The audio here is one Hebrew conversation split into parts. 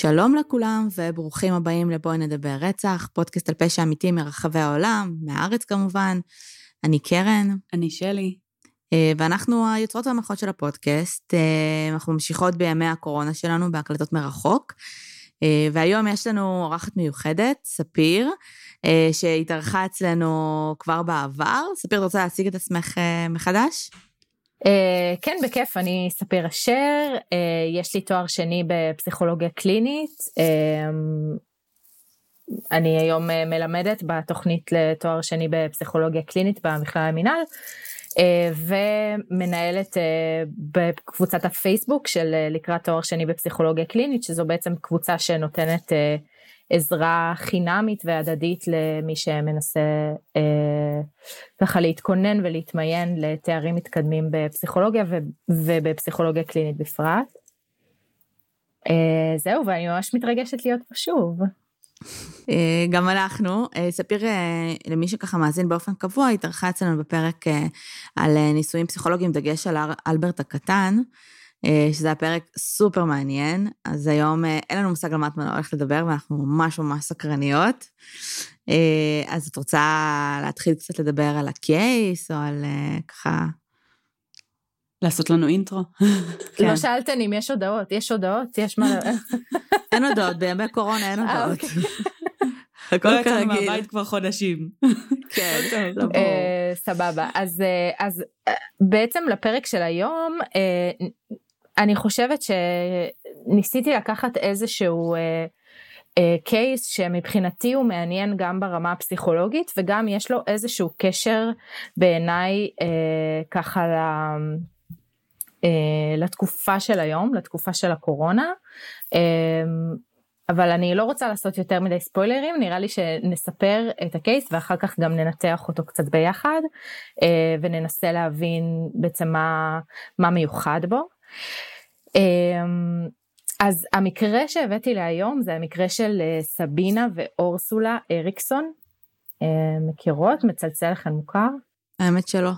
שלום לכולם וברוכים הבאים לבואי נדבר רצח, פודקאסט על פשע אמיתי מרחבי העולם, מהארץ כמובן. אני קרן. אני שלי. אה, ואנחנו היוצרות והמנחות של הפודקאסט. אה, אנחנו ממשיכות בימי הקורונה שלנו בהקלטות מרחוק. אה, והיום יש לנו אורחת מיוחדת, ספיר, שהתארחה אצלנו כבר בעבר. ספיר, את רוצה להציג את עצמך מחדש? Uh, כן, בכיף, אני ספיר אשר, uh, יש לי תואר שני בפסיכולוגיה קלינית. Uh, אני היום uh, מלמדת בתוכנית לתואר שני בפסיכולוגיה קלינית במכללה למינהל, uh, ומנהלת uh, בקבוצת הפייסבוק של uh, לקראת תואר שני בפסיכולוגיה קלינית, שזו בעצם קבוצה שנותנת uh, עזרה חינמית והדדית למי שמנסה אה, ככה להתכונן ולהתמיין לתארים מתקדמים בפסיכולוגיה ובפסיכולוגיה קלינית בפרט. אה, זהו, ואני ממש מתרגשת להיות פה שוב. אה, גם אנחנו, אה, ספיר אה, למי שככה מאזין באופן קבוע, התארחה אצלנו בפרק על ניסויים פסיכולוגיים, דגש על אלברט הקטן. אה, שזה היה פרק סופר מעניין, אז היום אה, אין לנו מושג על מה את הולכת לדבר, ואנחנו ממש ממש סקרניות. אה, אז את רוצה להתחיל קצת לדבר על הקייס, או על ככה... לעשות לנו אינטרו. כן. לא שאלתן אם יש הודעות, יש הודעות, יש מה... אין הודעות, בימי קורונה אין הודעות. אוקיי. הכל כרגיל. לא מהבית כבר חודשים. כן, לא סבבה. אז בעצם לפרק של היום, אני חושבת שניסיתי לקחת איזשהו אה, אה, קייס שמבחינתי הוא מעניין גם ברמה הפסיכולוגית וגם יש לו איזשהו קשר בעיניי אה, ככה ל, אה, לתקופה של היום, לתקופה של הקורונה. אה, אבל אני לא רוצה לעשות יותר מדי ספוילרים, נראה לי שנספר את הקייס ואחר כך גם ננתח אותו קצת ביחד אה, וננסה להבין בעצם מה, מה מיוחד בו. אמ, אז המקרה שהבאתי להיום זה המקרה של אה, סבינה ואורסולה אריקסון. אה, מכירות? מצלצל לכם מוכר? האמת שלא.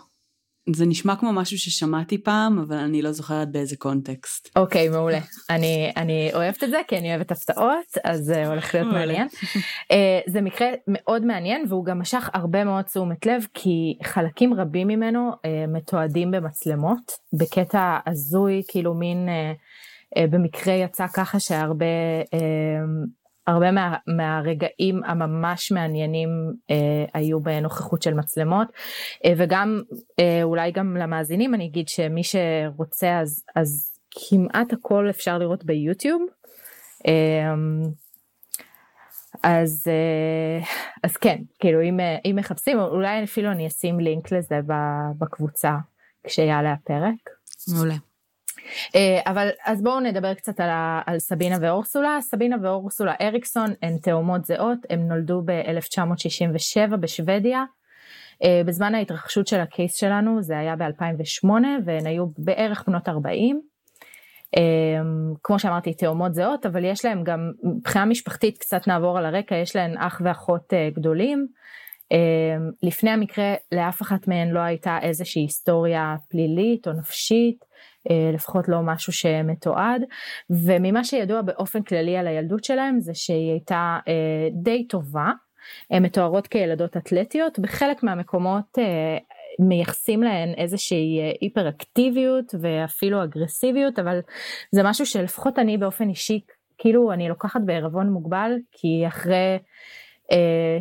זה נשמע כמו משהו ששמעתי פעם, אבל אני לא זוכרת באיזה קונטקסט. אוקיי, okay, מעולה. אני, אני אוהבת את זה, כי אני אוהבת הפתעות, אז זה הולך להיות מעניין. uh, זה מקרה מאוד מעניין, והוא גם משך הרבה מאוד תשומת לב, כי חלקים רבים ממנו uh, מתועדים במצלמות, בקטע הזוי, כאילו מין... Uh, במקרה יצא ככה שהרבה הרבה מה, מהרגעים הממש מעניינים אה, היו בנוכחות של מצלמות אה, וגם אה, אולי גם למאזינים אני אגיד שמי שרוצה אז, אז כמעט הכל אפשר לראות ביוטיוב. אה, אז אה, אז כן כאילו אם, אה, אם מחפשים אולי אפילו אני אשים לינק לזה בקבוצה כשיעלה הפרק. מעולה. אה, אבל אז בואו נדבר קצת על, על סבינה ואורסולה. סבינה ואורסולה אריקסון הן תאומות זהות, הן נולדו ב-1967 בשוודיה. אה, בזמן ההתרחשות של הקייס שלנו זה היה ב-2008 והן היו בערך בנות 40. אה, כמו שאמרתי תאומות זהות אבל יש להם גם מבחינה משפחתית קצת נעבור על הרקע יש להן אח ואחות גדולים. לפני המקרה לאף אחת מהן לא הייתה איזושהי היסטוריה פלילית או נפשית. אה, לפחות לא משהו שמתועד, וממה שידוע באופן כללי על הילדות שלהם זה שהיא הייתה אה, די טובה, הן מתוארות כילדות אתלטיות, בחלק מהמקומות אה, מייחסים להן איזושהי היפראקטיביות ואפילו אגרסיביות, אבל זה משהו שלפחות אני באופן אישי, כאילו אני לוקחת בערבון מוגבל, כי אחרי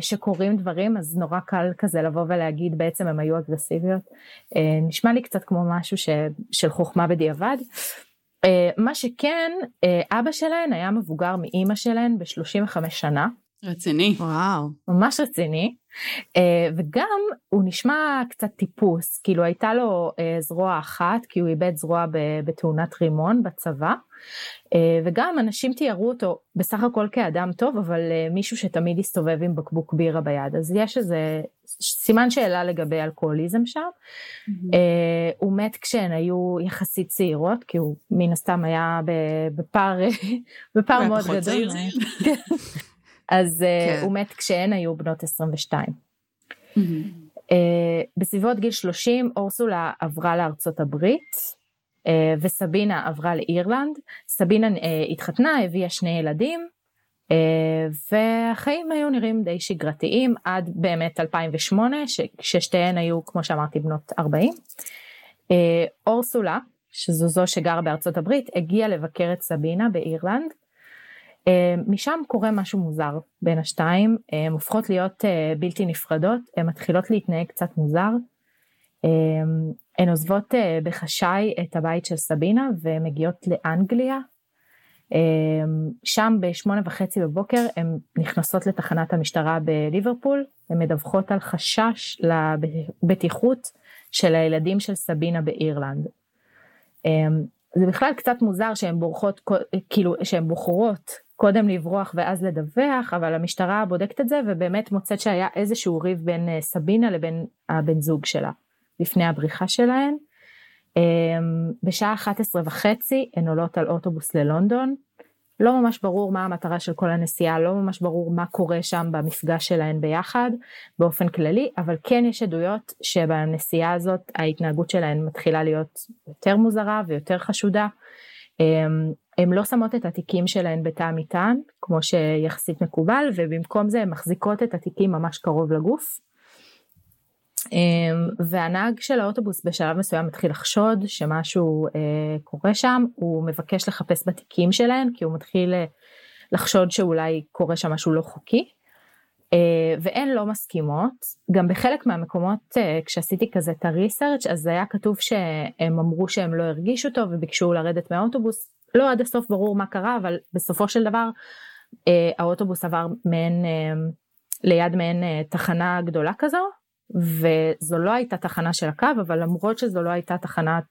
שקורים דברים אז נורא קל כזה לבוא ולהגיד בעצם הם היו אגרסיביות. אה, נשמע לי קצת כמו משהו ש, של חוכמה בדיעבד. אה, מה שכן, אבא שלהן היה מבוגר מאימא שלהן ב-35 שנה. רציני. וואו. ממש רציני. וגם הוא נשמע קצת טיפוס, כאילו הייתה לו זרוע אחת, כי הוא איבד זרוע בתאונת רימון בצבא. אה, וגם אנשים תיארו אותו בסך הכל כאדם טוב, אבל אה, מישהו שתמיד הסתובב עם בקבוק בירה ביד. אז יש איזה סימן שאלה לגבי אלכוהוליזם שם. Mm-hmm. הוא מת כשהן היו יחסית צעירות, כי הוא מן הסתם היה בפער, בפער מאוד גדול. אז כן. הוא מת כשהן היו בנות 22. Mm-hmm. בסביבות גיל 30 אורסולה עברה לארצות הברית. וסבינה עברה לאירלנד. סבינה התחתנה, הביאה שני ילדים, והחיים היו נראים די שגרתיים עד באמת 2008, כששתיהן היו, כמו שאמרתי, בנות 40. אורסולה, שזו זו שגרה בארצות הברית, הגיעה לבקר את סבינה באירלנד. משם קורה משהו מוזר בין השתיים, הן הופכות להיות בלתי נפרדות, הן מתחילות להתנהג קצת מוזר. הן עוזבות בחשאי את הבית של סבינה ומגיעות לאנגליה. שם בשמונה וחצי בבוקר הן נכנסות לתחנת המשטרה בליברפול, הן מדווחות על חשש לבטיחות של הילדים של סבינה באירלנד. זה בכלל קצת מוזר שהן בורחות, כאילו שהן בוחרות קודם לברוח ואז לדווח, אבל המשטרה בודקת את זה ובאמת מוצאת שהיה איזשהו ריב בין סבינה לבין הבן זוג שלה, לפני הבריחה שלהן. בשעה 11 וחצי הן עולות על אוטובוס ללונדון, לא ממש ברור מה המטרה של כל הנסיעה, לא ממש ברור מה קורה שם במפגש שלהן ביחד באופן כללי, אבל כן יש עדויות שבנסיעה הזאת ההתנהגות שלהן מתחילה להיות יותר מוזרה ויותר חשודה. הן לא שמות את התיקים שלהן בתא המטען, כמו שיחסית מקובל, ובמקום זה הן מחזיקות את התיקים ממש קרוב לגוף. והנהג של האוטובוס בשלב מסוים מתחיל לחשוד שמשהו קורה שם, הוא מבקש לחפש בתיקים שלהן, כי הוא מתחיל לחשוד שאולי קורה שם משהו לא חוקי. והן לא מסכימות, גם בחלק מהמקומות כשעשיתי כזה את הריסרצ' אז היה כתוב שהם אמרו שהם לא הרגישו טוב וביקשו לרדת מהאוטובוס, לא עד הסוף ברור מה קרה, אבל בסופו של דבר האוטובוס עבר מעין, ליד מעין תחנה גדולה כזו, וזו לא הייתה תחנה של הקו, אבל למרות שזו לא הייתה תחנת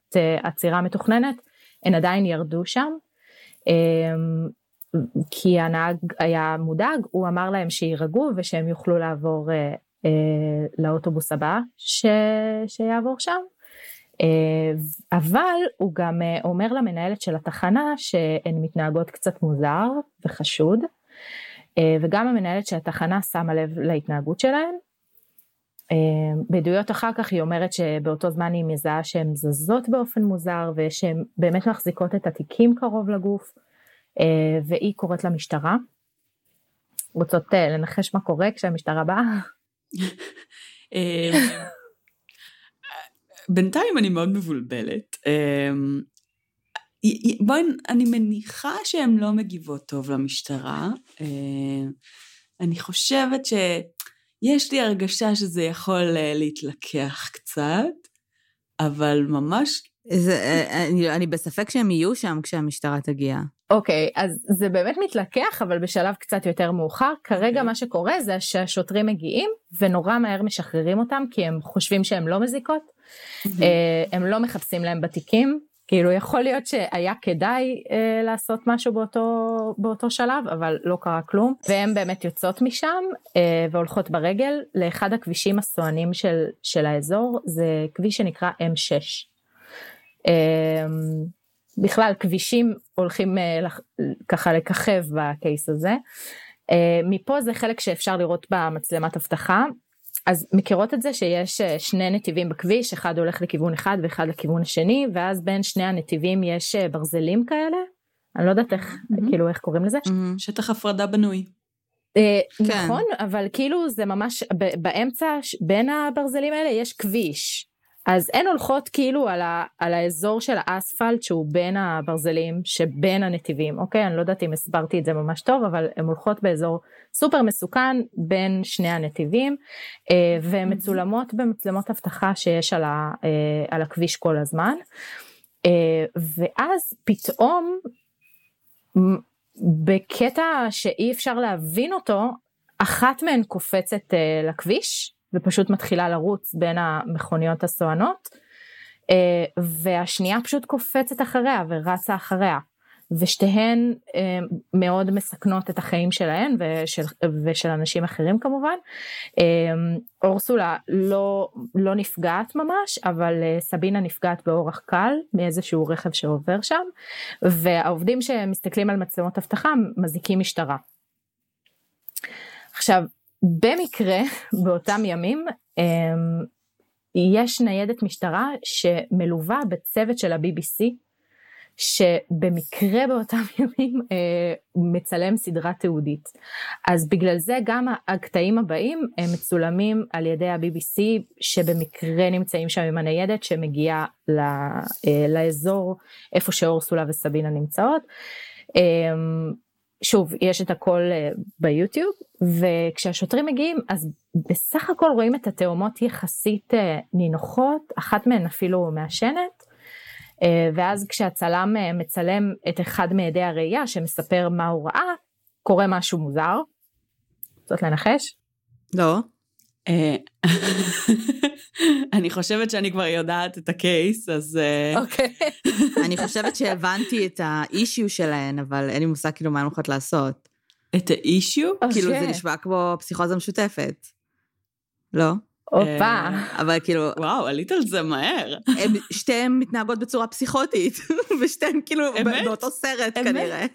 עצירה מתוכננת, הן עדיין ירדו שם. כי הנהג היה מודאג, הוא אמר להם שיירגעו ושהם יוכלו לעבור לאוטובוס הבא ש... שיעבור שם. אבל הוא גם אומר למנהלת של התחנה שהן מתנהגות קצת מוזר וחשוד, וגם המנהלת של התחנה שמה לב להתנהגות שלהן. בעדויות אחר כך היא אומרת שבאותו זמן היא מזהה שהן זזות באופן מוזר ושהן באמת מחזיקות את התיקים קרוב לגוף, והיא קוראת למשטרה. רוצות לנחש מה קורה כשהמשטרה באה? בינתיים אני מאוד מבולבלת. בואי, אני מניחה שהן לא מגיבות טוב למשטרה. אני חושבת שיש לי הרגשה שזה יכול להתלקח קצת, אבל ממש... זה, אני, אני בספק שהם יהיו שם כשהמשטרה תגיע. אוקיי, okay, אז זה באמת מתלקח, אבל בשלב קצת יותר מאוחר. כרגע okay. מה שקורה זה שהשוטרים מגיעים ונורא מהר משחררים אותם, כי הם חושבים שהם לא מזיקות. Mm-hmm. הם לא מחפשים להם בתיקים, כאילו יכול להיות שהיה כדאי אה, לעשות משהו באותו, באותו שלב, אבל לא קרה כלום. והן באמת יוצאות משם אה, והולכות ברגל לאחד הכבישים הסואנים של, של האזור, זה כביש שנקרא M6. אה, בכלל כבישים הולכים אה, ככה לככב בקייס הזה. אה, מפה זה חלק שאפשר לראות במצלמת אבטחה. אז מכירות את זה שיש אה, שני נתיבים בכביש, אחד הולך לכיוון אחד ואחד לכיוון השני, ואז בין שני הנתיבים יש ברזלים כאלה. אני לא יודעת איך, mm-hmm. כאילו איך קוראים לזה. Mm-hmm. שטח הפרדה בנוי. כן. נכון, אבל כאילו זה ממש באמצע בין הברזלים האלה יש כביש. אז הן הולכות כאילו על, ה, על האזור של האספלט שהוא בין הברזלים שבין הנתיבים, אוקיי? אני לא יודעת אם הסברתי את זה ממש טוב, אבל הן הולכות באזור סופר מסוכן בין שני הנתיבים, אה, והן מצולמות במצלמות אבטחה שיש על, ה, אה, על הכביש כל הזמן, אה, ואז פתאום, בקטע שאי אפשר להבין אותו, אחת מהן קופצת אה, לכביש, ופשוט מתחילה לרוץ בין המכוניות הסואנות, אה, והשנייה פשוט קופצת אחריה ורצה אחריה. ושתיהן אה, מאוד מסכנות את החיים שלהן ושל, ושל אנשים אחרים כמובן. אה, אורסולה לא, לא נפגעת ממש, אבל סבינה נפגעת באורח קל מאיזשהו רכב שעובר שם, והעובדים שמסתכלים על מצלמות אבטחה מזיקים משטרה. עכשיו, במקרה באותם ימים אמ, יש ניידת משטרה שמלווה בצוות של ה-BBC, שבמקרה באותם ימים אה, מצלם סדרה תיעודית. אז בגלל זה גם הקטעים הבאים הם מצולמים על ידי ה-BBC שבמקרה נמצאים שם עם הניידת שמגיעה ל, אה, לאזור איפה שאורסולה וסבינה נמצאות. אה, שוב, יש את הכל אה, ביוטיוב, וכשהשוטרים מגיעים, אז בסך הכל רואים את התאומות יחסית אה, נינוחות, אחת מהן אפילו מעשנת, אה, ואז כשהצלם מצלם את אחד מעדי הראייה שמספר מה הוא ראה, קורה משהו מוזר. רוצות לנחש? לא. אני חושבת שאני כבר יודעת את הקייס, אז... אה, אוקיי. אני חושבת שהבנתי את האישיו שלהן, אבל אין לי מושג כאילו מה הן הולכות לעשות. את האישיו? כאילו זה נשמע כמו פסיכוזה משותפת. לא? הופה. אה, אבל כאילו... וואו, עלית על זה מהר. שתיהן מתנהגות בצורה פסיכוטית, ושתיהן כאילו באותו סרט כנראה.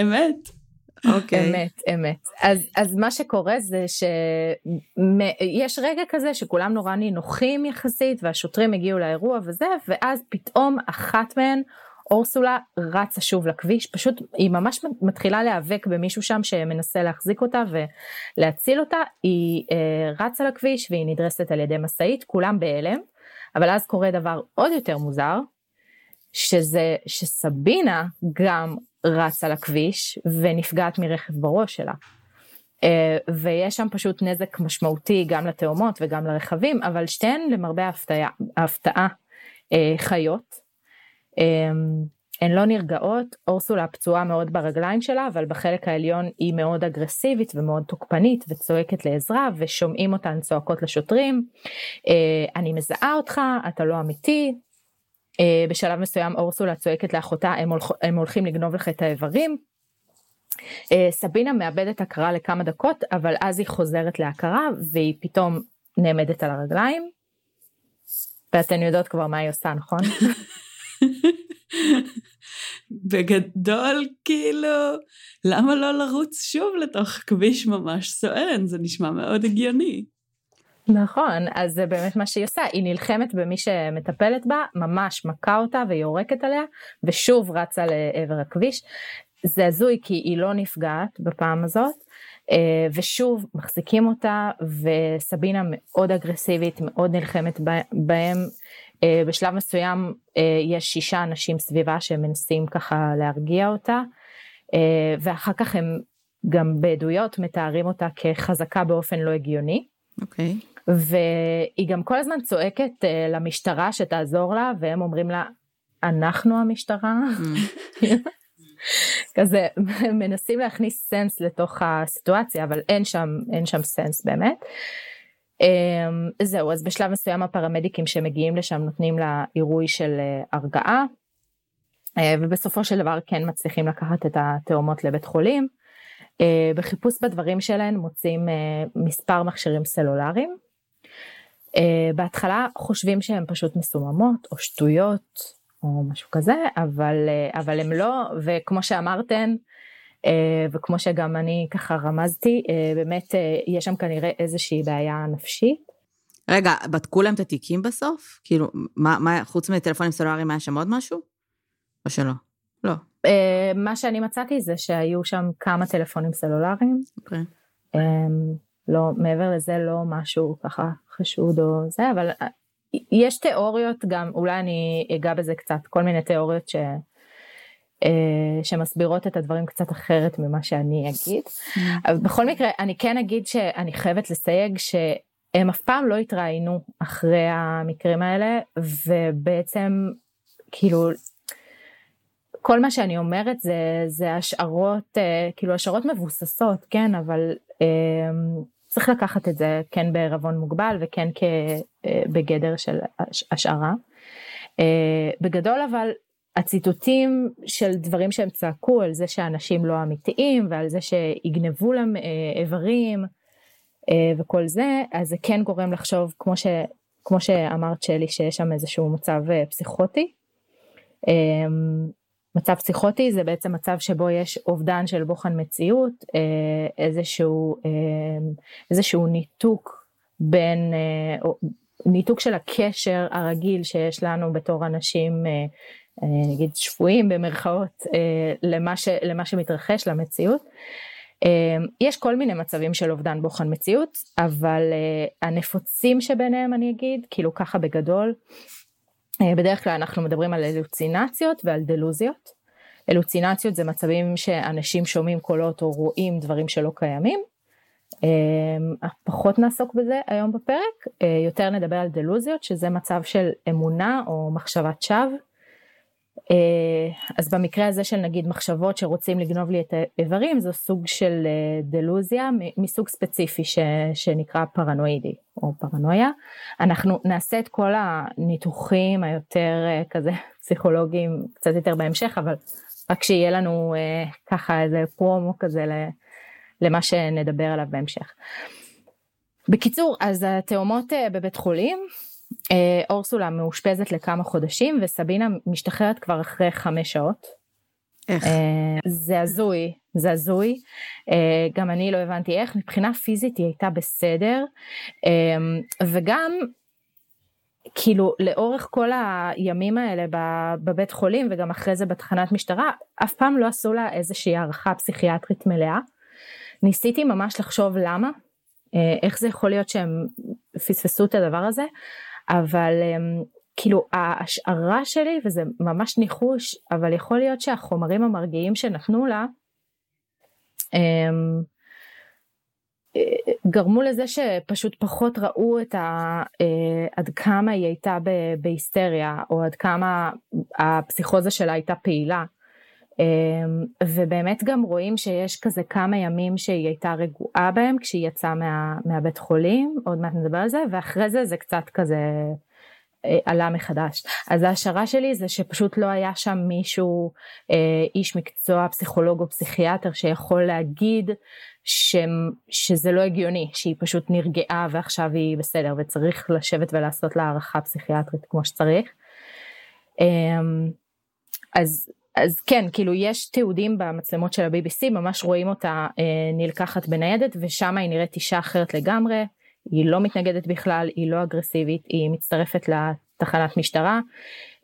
אמת. אוקיי. אמת, אמת. אז, אז מה שקורה זה שיש רגע כזה שכולם נורא נינוחים יחסית, והשוטרים הגיעו לאירוע וזה, ואז פתאום אחת מהן, אורסולה רצה שוב לכביש, פשוט היא ממש מתחילה להיאבק במישהו שם שמנסה להחזיק אותה ולהציל אותה, היא אה, רצה לכביש והיא נדרסת על ידי משאית, כולם בהלם, אבל אז קורה דבר עוד יותר מוזר, שזה שסבינה גם רצה לכביש ונפגעת מרכב בראש שלה. אה, ויש שם פשוט נזק משמעותי גם לתאומות וגם לרכבים, אבל שתיהן למרבה ההפתעה, ההפתעה אה, חיות. אה, הן לא נרגעות, אורסולה פצועה מאוד ברגליים שלה, אבל בחלק העליון היא מאוד אגרסיבית ומאוד תוקפנית וצועקת לעזרה, ושומעים אותן צועקות לשוטרים, אני מזהה אותך, אתה לא אמיתי, בשלב מסוים אורסולה צועקת לאחותה הם, הולכ, הם הולכים לגנוב לך את האיברים. אה, סבינה מאבדת הכרה לכמה דקות אבל אז היא חוזרת להכרה והיא פתאום נעמדת על הרגליים. ואתן יודעות כבר מה היא עושה נכון? בגדול כאילו למה לא לרוץ שוב לתוך כביש ממש סואן זה נשמע מאוד הגיוני. נכון, אז זה באמת מה שהיא עושה, היא נלחמת במי שמטפלת בה, ממש מכה אותה ויורקת עליה, ושוב רצה לעבר הכביש. זה הזוי כי היא לא נפגעת בפעם הזאת, אה, ושוב מחזיקים אותה, וסבינה מאוד אגרסיבית, מאוד נלחמת בהם. אה, בשלב מסוים אה, יש שישה אנשים סביבה שמנסים ככה להרגיע אותה, ואחר כך הם גם בעדויות מתארים אותה כחזקה באופן לא הגיוני. אוקיי. Okay. והיא גם כל הזמן צועקת uh, למשטרה שתעזור לה, והם אומרים לה, אנחנו המשטרה. כזה מנסים להכניס סנס לתוך הסיטואציה, אבל אין שם, אין שם סנס באמת. Um, זהו, אז בשלב מסוים הפרמדיקים שמגיעים לשם נותנים לה עירוי של uh, הרגעה, uh, ובסופו של דבר כן מצליחים לקחת את התאומות לבית חולים. Uh, בחיפוש בדברים שלהן מוצאים uh, מספר מכשירים סלולריים. Uh, בהתחלה חושבים שהן פשוט מסוממות או שטויות או משהו כזה, אבל, uh, אבל הם לא, וכמו שאמרתן, uh, וכמו שגם אני ככה רמזתי, uh, באמת uh, יש שם כנראה איזושהי בעיה נפשית. רגע, בדקו להם את התיקים בסוף? כאילו, מה, מה, חוץ מטלפונים סלולריים היה שם עוד משהו? או שלא? לא. Uh, מה שאני מצאתי זה שהיו שם כמה טלפונים סלולריים. אוקיי. Okay. Um, לא, מעבר לזה לא משהו ככה חשוד או זה, אבל אה, יש תיאוריות גם, אולי אני אגע בזה קצת, כל מיני תיאוריות ש... אה, שמסבירות את הדברים קצת אחרת ממה שאני אגיד. Mm. אבל בכל מקרה, אני כן אגיד שאני חייבת לסייג שהם אף פעם לא התראיינו אחרי המקרים האלה, ובעצם, כאילו, כל מה שאני אומרת זה, זה השערות, אה, כאילו השערות מבוססות, כן, אבל צריך לקחת את זה כן בערבון מוגבל וכן בגדר של השערה. אה, בגדול אבל הציטוטים של דברים שהם צעקו על זה שאנשים לא אמיתיים ועל זה שיגנבו להם אה, איברים אה, וכל זה, אז זה כן גורם לחשוב כמו, ש, כמו שאמרת שלי שיש שם איזשהו מצב פסיכוטי. מצב פסיכוטי זה בעצם מצב שבו יש אובדן של בוחן מציאות, אה, איזשהו, אה, איזשהו ניתוק בין, אה, ניתוק של הקשר הרגיל שיש לנו בתור אנשים, נגיד שפויים במרכאות, למה, ש, למה שמתרחש, למציאות. יש כל מיני מצבים של אובדן בוחן מציאות, אבל הנפוצים שביניהם אני אגיד, כאילו ככה בגדול, בדרך כלל אנחנו מדברים על אלוצינציות ועל דלוזיות. אלוצינציות זה מצבים שאנשים שומעים קולות או רואים דברים שלא קיימים. אמ, פחות נעסוק בזה היום בפרק, אה, יותר נדבר על דלוזיות שזה מצב של אמונה או מחשבת שווא. אה, אז במקרה הזה של נגיד מחשבות שרוצים לגנוב לי את האיברים זו סוג של אה, דלוזיה מסוג ספציפי ש, שנקרא פרנואידי או פרנויה. אנחנו נעשה את כל הניתוחים היותר כזה פסיכולוגיים קצת יותר בהמשך אבל רק שיהיה לנו ככה איזה פרומו כזה למה שנדבר עליו בהמשך. בקיצור, אז התאומות אה, בבית חולים, אה, אורסולה מאושפזת לכמה חודשים וסבינה משתחררת כבר אחרי חמש שעות. איך? אה, זה הזוי, זה הזוי. גם אני לא הבנתי איך, מבחינה פיזית היא הייתה בסדר, וגם כאילו לאורך כל הימים האלה בבית חולים וגם אחרי זה בתחנת משטרה, אף פעם לא עשו לה איזושהי הערכה פסיכיאטרית מלאה. ניסיתי ממש לחשוב למה, אה, איך זה יכול להיות שהם פספסו את הדבר הזה, אבל אמ, כאילו ההשערה שלי, וזה ממש ניחוש, אבל יכול להיות שהחומרים המרגיעים שנתנו לה, אמ, אה, גרמו לזה שפשוט פחות ראו את ה... אה, עד כמה היא הייתה בהיסטריה, או עד כמה הפסיכוזה שלה הייתה פעילה. אמ, ובאמת גם רואים שיש כזה כמה ימים שהיא הייתה רגועה בהם כשהיא יצאה מה, מהבית חולים, עוד מעט נדבר על זה, ואחרי זה זה קצת כזה אה, עלה מחדש. אז ההשערה שלי זה שפשוט לא היה שם מישהו, אה, איש מקצוע, פסיכולוג או פסיכיאטר שיכול להגיד ש, שזה לא הגיוני, שהיא פשוט נרגעה ועכשיו היא בסדר וצריך לשבת ולעשות לה הערכה פסיכיאטרית כמו שצריך. אמ, אז אז כן, כאילו יש תיעודים במצלמות של ה-BBC, ממש רואים אותה אה, נלקחת בניידת ושם היא נראית אישה אחרת לגמרי, היא לא מתנגדת בכלל, היא לא אגרסיבית, היא מצטרפת לתחנת משטרה,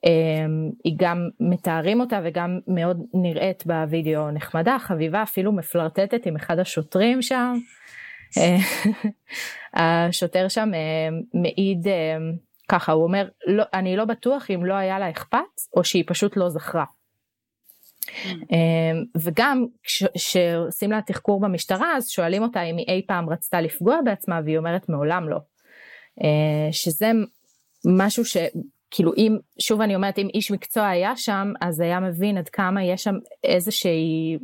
אה, היא גם מתארים אותה וגם מאוד נראית בווידאו נחמדה, חביבה, אפילו מפלרטטת עם אחד השוטרים שם. אה, השוטר שם אה, מעיד אה, ככה, הוא אומר, לא, אני לא בטוח אם לא היה לה אכפת או שהיא פשוט לא זכרה. אמ, וגם כשעושים לה תחקור במשטרה אז שואלים אותה אם היא אי פעם רצתה לפגוע בעצמה והיא אומרת מעולם לא. אה, שזה משהו שכאילו אם שוב אני אומרת אם איש מקצוע היה שם אז היה מבין עד כמה יש שם איזושהי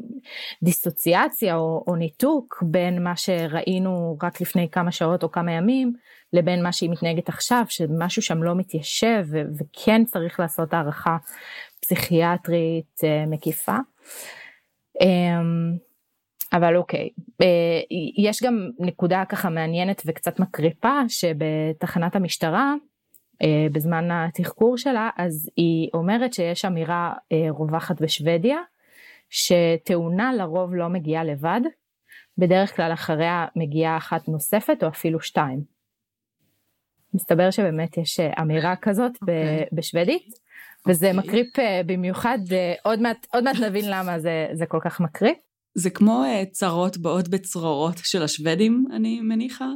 דיסוציאציה או, או ניתוק בין מה שראינו רק לפני כמה שעות או כמה ימים לבין מה שהיא מתנהגת עכשיו שמשהו שם לא מתיישב וכן צריך לעשות הערכה פסיכיאטרית אה, מקיפה. אמ, אבל אוקיי, אה, יש גם נקודה ככה מעניינת וקצת מקריפה שבתחנת המשטרה אה, בזמן התחקור שלה אז היא אומרת שיש אמירה רווחת בשוודיה שתאונה לרוב לא מגיעה לבד, בדרך כלל אחריה מגיעה אחת נוספת או אפילו שתיים. מסתבר שבאמת יש אמירה כזאת okay. אוקיי. בשוודית. וזה okay. אוקיי. מקריפ אה, במיוחד, אה, עוד מעט, עוד מעט נבין למה זה, זה כל כך מקריפ. זה כמו uh, צרות באות בצרורות של השוודים, אני מניחה?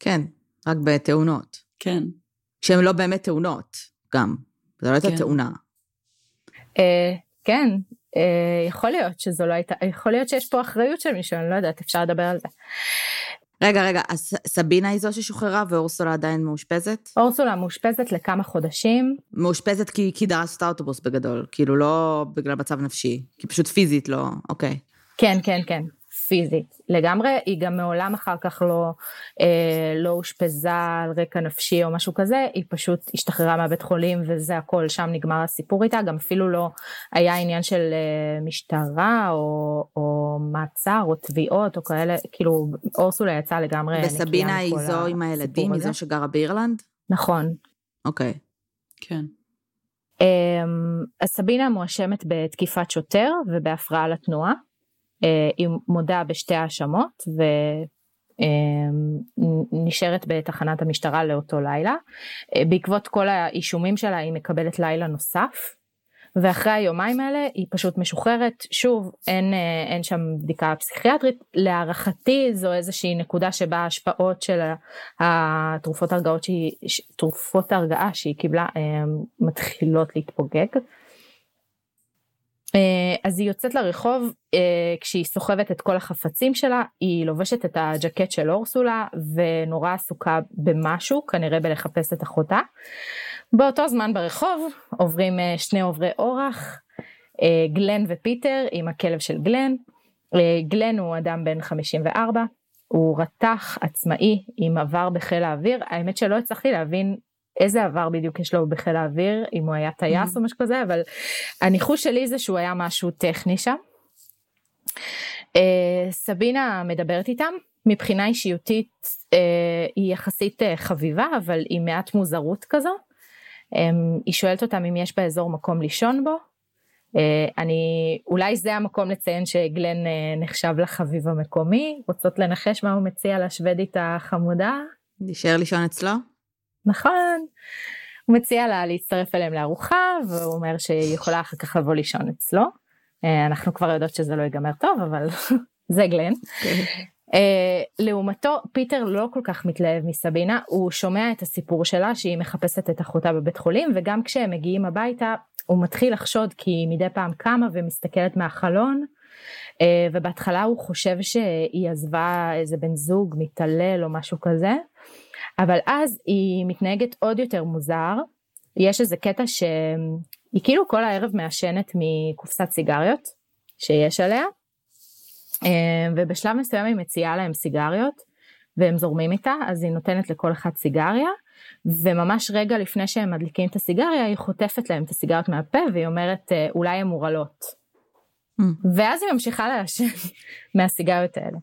כן, רק בתאונות. כן. שהן לא באמת תאונות, גם. זו לא הייתה כן. תאונה. Uh, כן, uh, יכול להיות שזו לא הייתה, יכול להיות שיש פה אחריות של מישהו, אני לא יודעת, אפשר לדבר על זה. רגע, רגע, אז סבינה היא זו ששוחררה ואורסולה עדיין מאושפזת? אורסולה מאושפזת לכמה חודשים. מאושפזת כי, כי דרסת האוטובוס בגדול, כאילו לא בגלל מצב נפשי, כי פשוט פיזית לא, אוקיי. כן, כן, כן. פיזית לגמרי, היא גם מעולם אחר כך לא, אה, לא אושפזה על רקע נפשי או משהו כזה, היא פשוט השתחררה מהבית חולים וזה הכל, שם נגמר הסיפור איתה, גם אפילו לא היה עניין של אה, משטרה או, או מעצר או תביעות או כאלה, כאילו אורסולה יצאה לגמרי נקייה מכל וסבינה היא זו עם הילדים, היא זו שגרה באירלנד? נכון. אוקיי. כן. אמ, אז סבינה מואשמת בתקיפת שוטר ובהפרעה לתנועה. אה, היא מודה בשתי האשמות נשארת בתחנת המשטרה לאותו לילה. בעקבות כל האישומים שלה היא מקבלת לילה נוסף. ואחרי היומיים האלה היא פשוט משוחררת, שוב אין, אה, אין שם בדיקה פסיכיאטרית, להערכתי זו איזושהי נקודה שבה ההשפעות של התרופות הרגעות שהיא, תרופות הרגעה שהיא קיבלה אה, מתחילות להתפוגג. אה, אז היא יוצאת לרחוב כשהיא סוחבת את כל החפצים שלה, היא לובשת את הג'קט של אורסולה ונורא עסוקה במשהו, כנראה בלחפש את אחותה. באותו זמן ברחוב עוברים אה, שני עוברי אורח, אה, גלן ופיטר עם הכלב של גלן. אה, גלן הוא אדם בן 54, הוא רתח עצמאי עם עבר בחיל האוויר, האמת שלא הצלחתי להבין איזה עבר בדיוק יש לו בחיל האוויר, אם הוא היה טייס mm-hmm. או משהו כזה, אבל הניחוש שלי זה שהוא היה משהו טכני שם. סבינה מדברת איתם, מבחינה אישיותית היא יחסית חביבה, אבל עם מעט מוזרות כזו. היא שואלת אותם אם יש באזור מקום לישון בו. אה, אני, אולי זה המקום לציין שגלן אה, נחשב לחביב המקומי, רוצות לנחש מה הוא מציע לשוודית החמודה? להישאר לישון אצלו? נכון. הוא מציע לה להצטרף אליהם לארוחה, והוא אומר שהיא יכולה אחר כך לבוא לישון אצלו. אה, אנחנו כבר יודעות שזה לא ייגמר טוב, אבל זה גלן. Uh, לעומתו פיטר לא כל כך מתלהב מסבינה הוא שומע את הסיפור שלה שהיא מחפשת את אחותה בבית חולים וגם כשהם מגיעים הביתה הוא מתחיל לחשוד כי היא מדי פעם קמה ומסתכלת מהחלון uh, ובהתחלה הוא חושב שהיא עזבה איזה בן זוג מתעלל או משהו כזה אבל אז היא מתנהגת עוד יותר מוזר יש איזה קטע שהיא כאילו כל הערב מעשנת מקופסת סיגריות שיש עליה אמ, ובשלב מסוים היא מציעה להם סיגריות והם זורמים איתה אז היא נותנת לכל אחד סיגריה וממש רגע לפני שהם מדליקים את הסיגריה היא חוטפת להם את הסיגריות מהפה והיא אומרת אה, אולי הן מורעלות. Mm. ואז היא ממשיכה לעשן מהסיגריות האלה.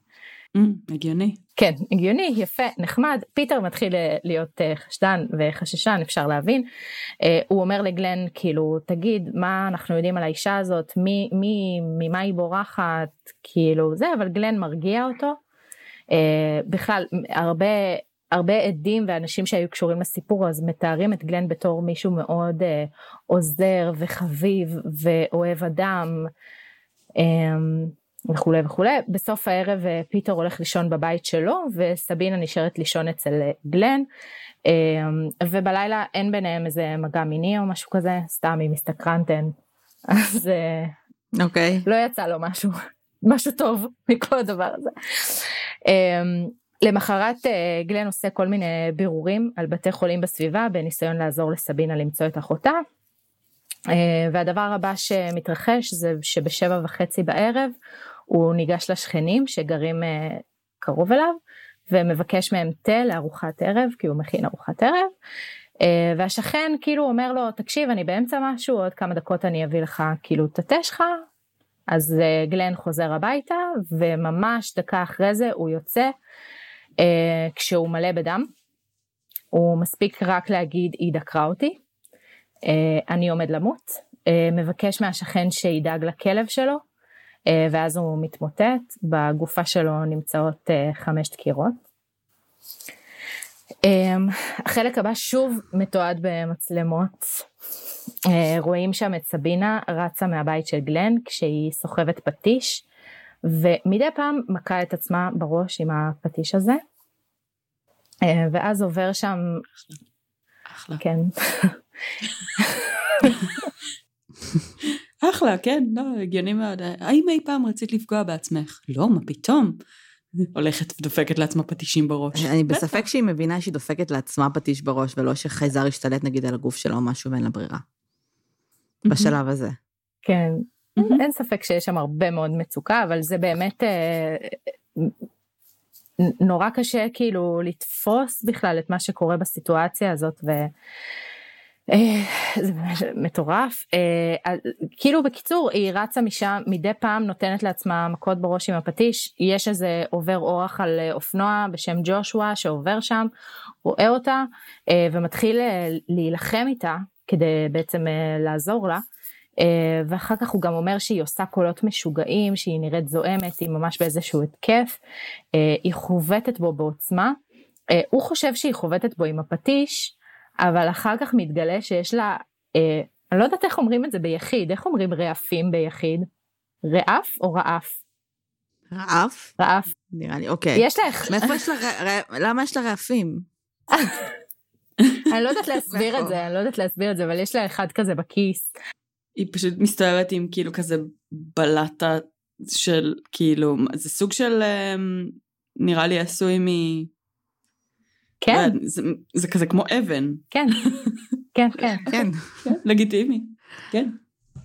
Mm, הגיוני. כן, הגיוני, יפה, נחמד. פיטר מתחיל אה, להיות אה, חשדן וחששן, אפשר להבין. אה, הוא אומר לגלן, כאילו, תגיד, מה אנחנו יודעים על האישה הזאת, מי, מי, ממה היא בורחת, כאילו, זה, אבל גלן מרגיע אותו. בכלל, הרבה, הרבה עדים ואנשים שהיו קשורים לסיפור אז מתארים את גלן בתור מישהו מאוד עוזר וחביב ואוהב אדם. וכולי וכולי. בסוף הערב אה, פיטר הולך לישון בבית שלו וסבינה נשארת לישון אצל אה, גלן אה, ובלילה אין ביניהם איזה מגע מיני או משהו כזה, סתם אם הסתקרנתן. אז אוקיי. Okay. לא יצא לו משהו, משהו טוב מכל הדבר הזה. למחרת גלן עושה כל מיני בירורים על בתי חולים בסביבה בניסיון לעזור לסבינה למצוא את אחותה. והדבר הבא שמתרחש זה שבשבע וחצי בערב הוא ניגש לשכנים שגרים uh, קרוב אליו ומבקש מהם תה לארוחת ערב כי הוא מכין ארוחת ערב. Uh, והשכן כאילו אומר לו תקשיב אני באמצע משהו עוד כמה דקות אני אביא לך כאילו את התה שלך. אז uh, גלן חוזר הביתה וממש דקה אחרי זה הוא יוצא כשהוא מלא בדם. הוא מספיק רק להגיד היא דקרה אותי. אני עומד למות. מבקש מהשכן שידאג לכלב שלו אה, ואז הוא מתמוטט, בגופה שלו נמצאות אה, חמש דקירות. אה, החלק הבא שוב מתועד במצלמות. רואים שם את סבינה רצה מהבית של גלן כשהיא סוחבת פטיש ומדי פעם מכה את עצמה בראש עם הפטיש הזה. ואז עובר שם... אחלה. כן. אחלה, כן, לא, הגיוני מאוד. האם אי פעם רצית לפגוע בעצמך? לא, מה פתאום? הולכת ודופקת לעצמה פטישים בראש. אני בספק שהיא מבינה שהיא דופקת לעצמה פטיש בראש, ולא שחייזר ישתלט נגיד על הגוף שלו או משהו ואין לה ברירה. בשלב הזה. כן, אין ספק שיש שם הרבה מאוד מצוקה, אבל זה באמת אה, נורא קשה כאילו לתפוס בכלל את מה שקורה בסיטואציה הזאת. ו... אה, זה מטורף. אה, כאילו בקיצור היא רצה משם מדי פעם נותנת לעצמה מכות בראש עם הפטיש יש איזה עובר אורח על אופנוע בשם ג'ושוע שעובר שם רואה אותה אה, ומתחיל להילחם איתה כדי בעצם לעזור לה אה, ואחר כך הוא גם אומר שהיא עושה קולות משוגעים, שהיא נראית זועמת, היא ממש באיזשהו התקף, אה, היא חובטת בו בעוצמה. אה, הוא חושב שהיא חובטת בו עם הפטיש, אבל אחר כך מתגלה שיש לה, אני לא יודעת איך אומרים את זה ביחיד, איך אומרים רעפים ביחיד? רעף או רעף? רעף? רעף. נראה לי, אוקיי. יש לה... מאיפה יש לה, למה יש לה רעפים? אני לא יודעת להסביר את זה, אני לא יודעת להסביר את זה, אבל יש לה אחד כזה בכיס. היא פשוט מסתובבת עם כאילו כזה בלטה של כאילו, זה סוג של אמ, נראה לי עשוי מ... כן. זה, זה כזה כמו אבן. כן, כן, כן. כן. כן, לגיטימי, כן.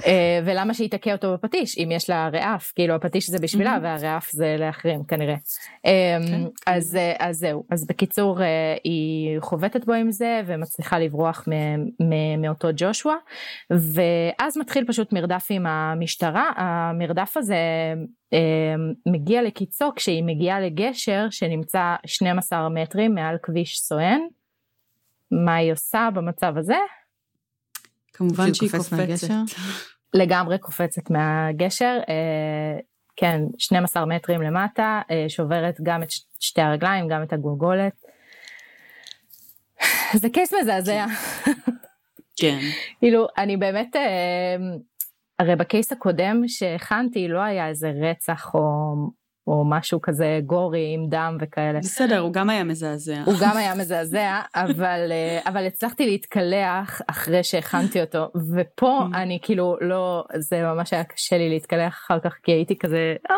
אה, ולמה שהיא תכה אותו בפטיש אם יש לה רעף כאילו הפטיש זה בשבילה והרעף זה לאחרים כנראה. אמ, כן. אז אה, אז זהו אז בקיצור אה, היא חובטת בו עם זה ומצליחה לברוח מאותו ג'ושוע ואז מתחיל פשוט מרדף עם המשטרה המרדף הזה מגיע לקיצו כשהיא מגיעה לגשר שנמצא 12 מטרים מעל כביש סואן. מה היא עושה במצב הזה? כמובן שהיא קופצת. לגמרי קופצת מהגשר, אה, כן, 12 מטרים למטה, אה, שוברת גם את שתי הרגליים, גם את הגולגולת. זה קייס מזעזע. כן. כאילו, אני באמת, אה, הרי בקייס הקודם שהכנתי לא היה איזה רצח או או משהו כזה גורי עם דם וכאלה. בסדר, הוא גם היה מזעזע. הוא גם היה מזעזע, אבל, אה, אבל הצלחתי להתקלח אחרי שהכנתי אותו, ופה mm. אני כאילו לא, זה ממש היה קשה לי להתקלח אחר כך, כי הייתי כזה, אה,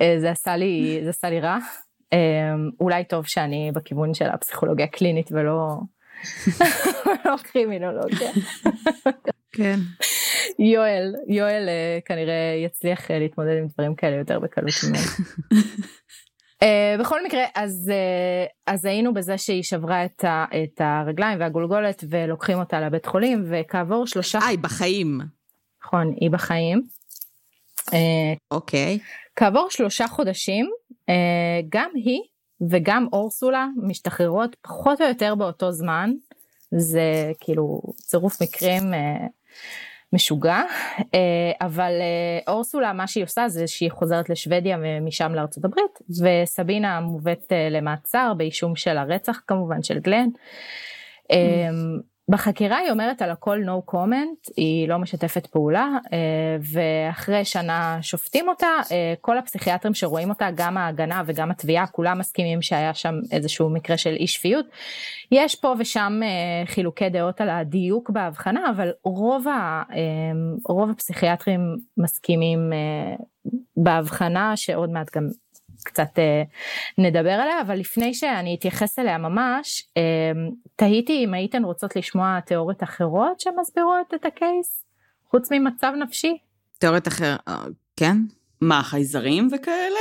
אה זה עשה לי, זה עשה לי רע. אולי טוב שאני בכיוון של הפסיכולוגיה הקלינית ולא, לא קרימינולוגיה. כן. יואל, יואל uh, כנראה יצליח uh, להתמודד עם דברים כאלה יותר בקלות ממנו. uh, בכל מקרה, אז, uh, אז היינו בזה שהיא שברה את, ה, את הרגליים והגולגולת ולוקחים אותה לבית חולים וכעבור שלושה... אה, היא בחיים. נכון, היא בחיים. אוקיי. Uh, okay. כעבור שלושה חודשים, uh, גם היא וגם אורסולה משתחררות פחות או יותר באותו זמן. זה כאילו צירוף מקרים uh, משוגע, אה, אבל אה, אורסולה מה שהיא עושה זה שהיא חוזרת לשוודיה ומשם לארצות הברית, וסבינה מובאת אה, למעצר באישום של הרצח כמובן של גלן. Mm. בחקירה היא אומרת על הכל no comment, היא לא משתפת פעולה, אה, ואחרי שנה שופטים אותה, אה, כל הפסיכיאטרים שרואים אותה, גם ההגנה וגם התביעה, כולם מסכימים שהיה שם איזשהו מקרה של אי שפיות. יש פה ושם אה, חילוקי דעות על הדיוק בהבחנה, אבל רוב, ה, רוב הפסיכיאטרים מסכימים בהבחנה, שעוד מעט גם קצת אה, נדבר עליה, אבל לפני שאני אתייחס אליה ממש, אה, תהיתי אם הייתן רוצות לשמוע תיאוריות אחרות שמסבירות את הקייס, חוץ ממצב נפשי. תיאוריות אחרות, אה, כן? מה, חייזרים וכאלה?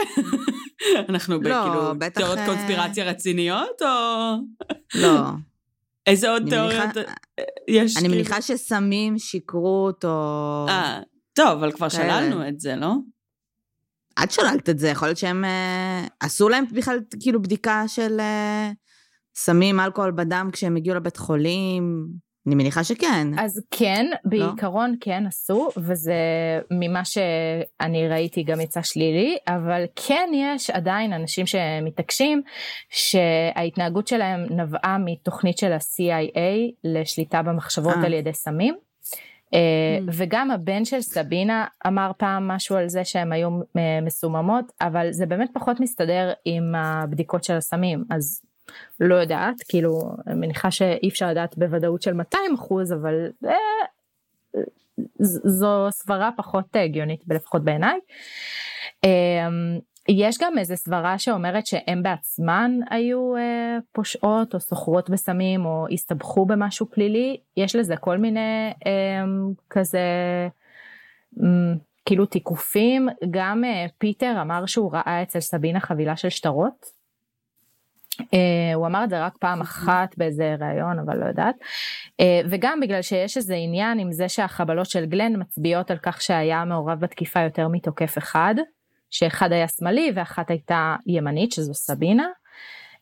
אנחנו לא, בכאילו בטח... תיאוריות אה, קונספירציה רציניות או... לא. איזה עוד תיאוריות יש? אני מניחה שסמים, שכרות או... אה, טוב, אבל כבר שללנו את זה, לא? את שללת את זה, יכול להיות שהם אה, עשו להם בכלל כאילו בדיקה של אה, סמים, אלכוהול בדם כשהם הגיעו לבית חולים. אני מניחה שכן. אז כן, לא? בעיקרון לא? כן עשו, וזה ממה שאני ראיתי גם יצא שלילי, אבל כן יש עדיין אנשים שמתעקשים שההתנהגות שלהם נבעה מתוכנית של ה-CIA לשליטה במחשבות 아. אה. על ידי סמים. אה, mm. וגם הבן של סבינה אמר פעם משהו על זה שהם היו אה, מסוממות, אבל זה באמת פחות מסתדר עם הבדיקות של הסמים, אז לא יודעת, כאילו, מניחה שאי אפשר לדעת בוודאות של 200 אחוז, אבל אה, זו סברה פחות הגיונית, לפחות בעיניי. אה, יש גם איזה סברה שאומרת שהם בעצמן היו אה, פושעות או סוחרות בסמים או הסתבכו במשהו פלילי, יש לזה כל מיני אה, כזה אה, כאילו תיקופים, גם אה, פיטר אמר שהוא ראה אצל סבינה חבילה של שטרות. אה, הוא אמר את זה רק פעם אחת באיזה ראיון אבל לא יודעת. אה, וגם בגלל שיש איזה עניין עם זה שהחבלות של גלן מצביעות על כך שהיה מעורב בתקיפה יותר מתוקף אחד שאחד היה שמאלי ואחת הייתה ימנית שזו סבינה.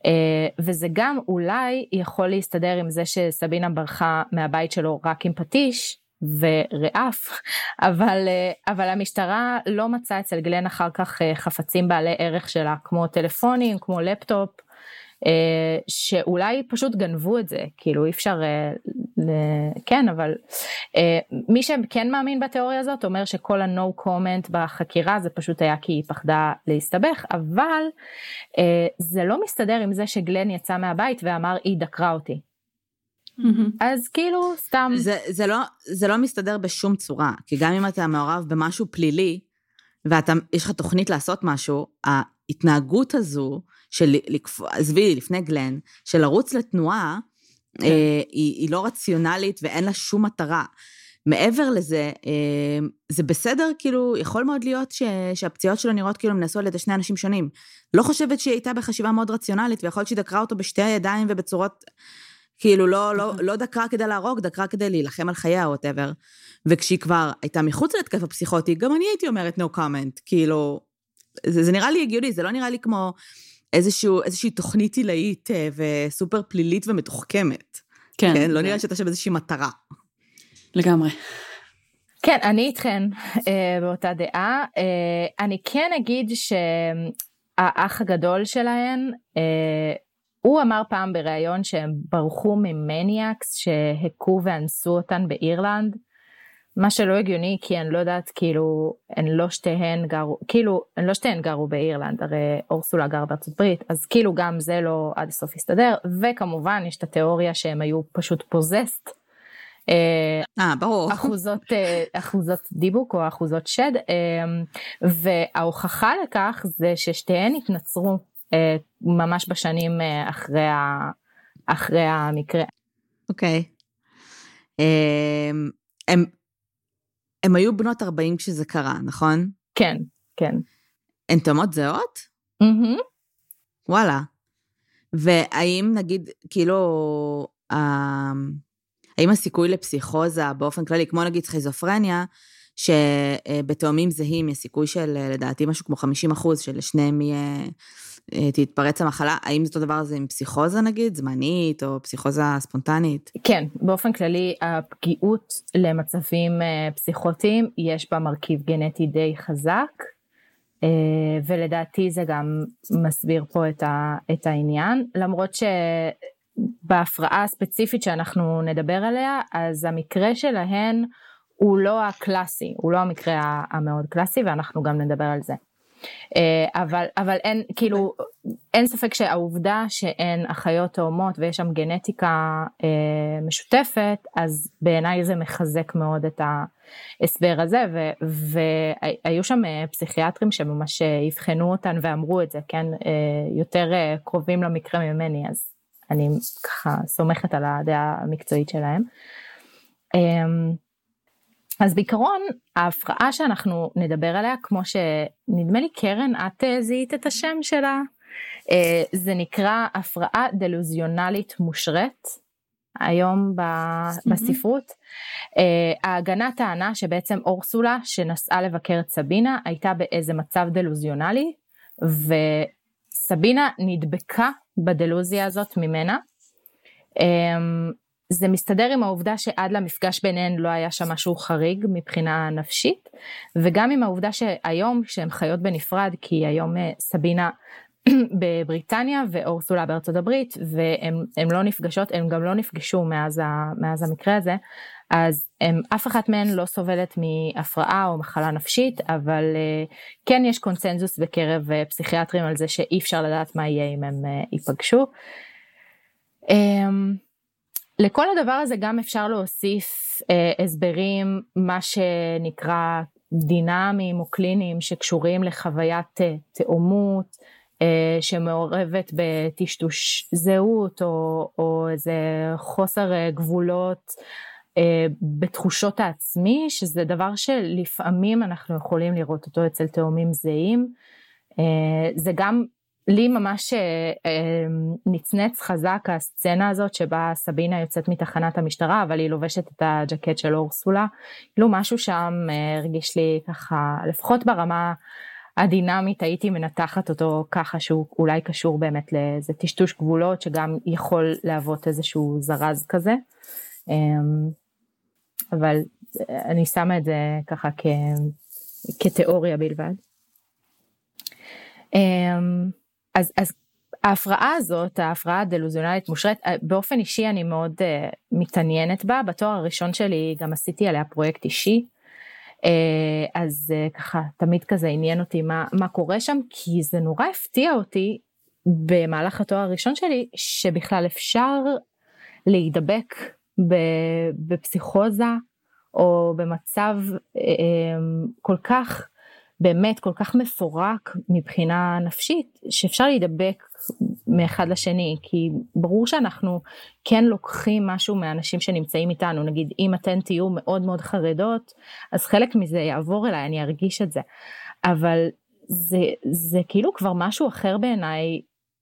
אה, וזה גם אולי יכול להסתדר עם זה שסבינה ברחה מהבית שלו רק עם פטיש ורעף, אבל, אבל המשטרה לא מצאה אצל גלן אחר כך חפצים בעלי ערך שלה, כמו טלפונים, כמו לפטופ, אה, שאולי פשוט גנבו את זה, כאילו אי אפשר, אה, כן, אבל אה, מי שכן מאמין בתיאוריה הזאת אומר שכל ה-no comment בחקירה זה פשוט היה כי היא פחדה להסתבך, אבל זה לא מסתדר עם זה שגלן יצא מהבית ואמר היא דקרה אותי. Mm-hmm. אז כאילו סתם. זה, זה, לא, זה לא מסתדר בשום צורה, כי גם אם אתה מעורב במשהו פלילי, ויש לך תוכנית לעשות משהו, ההתנהגות הזו של, עזבי, לפני גלן, של לרוץ לתנועה, כן. אה, היא, היא לא רציונלית ואין לה שום מטרה. מעבר לזה, אה, זה בסדר, כאילו, יכול מאוד להיות ש, שהפציעות שלו נראות כאילו הם נעשו על ידי שני אנשים שונים. לא חושבת שהיא הייתה בחשיבה מאוד רציונלית, ויכול להיות שהיא דקרה אותו בשתי הידיים ובצורות, כאילו, לא, לא, לא דקרה כדי להרוג, דקרה כדי להילחם על חייה או וואטאבר. וכשהיא כבר הייתה מחוץ להתקף הפסיכוטי, גם אני הייתי אומרת no comment, כאילו, זה, זה נראה לי הגיוני, זה לא נראה לי כמו איזשהו, איזושהי תוכנית עילאית אה, וסופר פלילית ומתוחכמת. כן. כן? לא נראה שהייתה שם איזושהי מטרה. לגמרי. כן, אני איתכן אה, באותה דעה. אה, אני כן אגיד שהאח הגדול שלהן, אה, הוא אמר פעם בריאיון שהם ברחו ממניאקס שהכו ואנסו אותן באירלנד. מה שלא הגיוני כי אני לא יודעת כאילו הן לא שתיהן גרו כאילו הן לא שתיהן גרו באירלנד הרי אורסולה גר בארצות ברית אז כאילו גם זה לא עד הסוף הסתדר וכמובן יש את התיאוריה שהם היו פשוט פוזסט. אה, אה ברור. אחוזות אה, אחוזות דיבוק או אחוזות שד וההוכחה לכך זה ששתיהן התנצרו ממש בשנים אחרי, ה, אחרי המקרה. אוקיי. Okay. הם הן היו בנות 40 כשזה קרה, נכון? כן, כן. הן תאומות זהות? Mm-hmm. וואלה. והאם נגיד, כאילו, אה, האם הסיכוי לפסיכוזה באופן כללי, כמו נגיד סכיזופרניה, שבתאומים זהים יש סיכוי של לדעתי משהו כמו 50 אחוז, שלשניהם יהיה אה, תתפרץ המחלה, האם זה אותו דבר הזה עם פסיכוזה נגיד, זמנית, או פסיכוזה ספונטנית? כן, באופן כללי הפגיעות למצבים אה, פסיכוטיים, יש בה מרכיב גנטי די חזק, אה, ולדעתי זה גם מסביר פה את העניין, למרות שבהפרעה הספציפית שאנחנו נדבר עליה, אז המקרה שלהן הוא לא הקלאסי, הוא לא המקרה המאוד קלאסי, ואנחנו גם נדבר על זה. אה, אבל, אבל אין, כאילו, אין ספק שהעובדה שאין אחיות תאומות ויש שם גנטיקה אה, משותפת, אז בעיניי זה מחזק מאוד את ההסבר הזה, והיו שם אה, פסיכיאטרים שממש אבחנו אותן ואמרו את זה, כן, יותר קרובים למקרה ממני, אז אני ככה סומכת על הדעה המקצועית שלהם. אז בעיקרון ההפרעה שאנחנו נדבר עליה, כמו שנדמה לי קרן, את אה, זיהית את השם שלה, אה, זה נקרא הפרעה דלוזיונלית מושרת, היום בספרות. אה, ההגנה טענה שבעצם אורסולה שנסעה לבקר את סבינה הייתה באיזה מצב דלוזיונלי, וסבינה נדבקה בדלוזיה הזאת ממנה. זה מסתדר עם העובדה שעד למפגש ביניהן לא היה שם משהו חריג מבחינה נפשית, וגם עם העובדה שהיום שהן חיות בנפרד, כי היום אה, סבינה בבריטניה ואורסולה בארצות הברית, והן לא נפגשות, הן גם לא נפגשו מאז, ה, מאז המקרה הזה, אז הם, אף אחת מהן לא סובלת מהפרעה או מחלה נפשית, אבל uh, כן יש קונצנזוס בקרב uh, פסיכיאטרים על זה שאי אפשר לדעת מה יהיה אם הם ייפגשו. לכל הדבר הזה גם אפשר להוסיף אה, הסברים, מה שנקרא דינמיים או קליניים שקשורים לחוויית אה, תאומות, אה, שמעורבת בטשטוש זהות או, או איזה חוסר אה, גבולות אה, בתחושות העצמי, שזה דבר שלפעמים אנחנו יכולים לראות אותו אצל תאומים זהים. אה, זה גם לי ממש אה, אה, נצנץ חזק הסצנה הזאת שבה סבינה יוצאת מתחנת המשטרה אבל היא לובשת את הג'קט של אורסולה, כאילו משהו שם אה, הרגיש לי ככה לפחות ברמה הדינמית הייתי מנתחת אותו ככה שהוא אולי קשור באמת לאיזה טשטוש גבולות שגם יכול להוות איזשהו זרז כזה. אבל אני שמה את זה ככה כ, כתיאוריה בלבד. אמ, אז, אז ההפרעה הזאת, ההפרעה הדלוזיונלית מושרת, אה, באופן אישי אני מאוד uh, מתעניינת בה, בתואר הראשון שלי גם עשיתי עליה פרויקט אישי, uh, אז uh, ככה תמיד כזה עניין אותי מה, מה קורה שם, כי זה נורא הפתיע אותי במהלך התואר הראשון שלי, שבכלל אפשר להידבק בפסיכוזה או במצב uh, כל כך באמת כל כך מפורק מבחינה נפשית שאפשר להידבק מאחד לשני כי ברור שאנחנו כן לוקחים משהו מאנשים שנמצאים איתנו. נגיד אם אתן תהיו מאוד מאוד חרדות אז חלק מזה יעבור אליי אני ארגיש את זה. אבל זה זה כאילו כבר משהו אחר בעיניי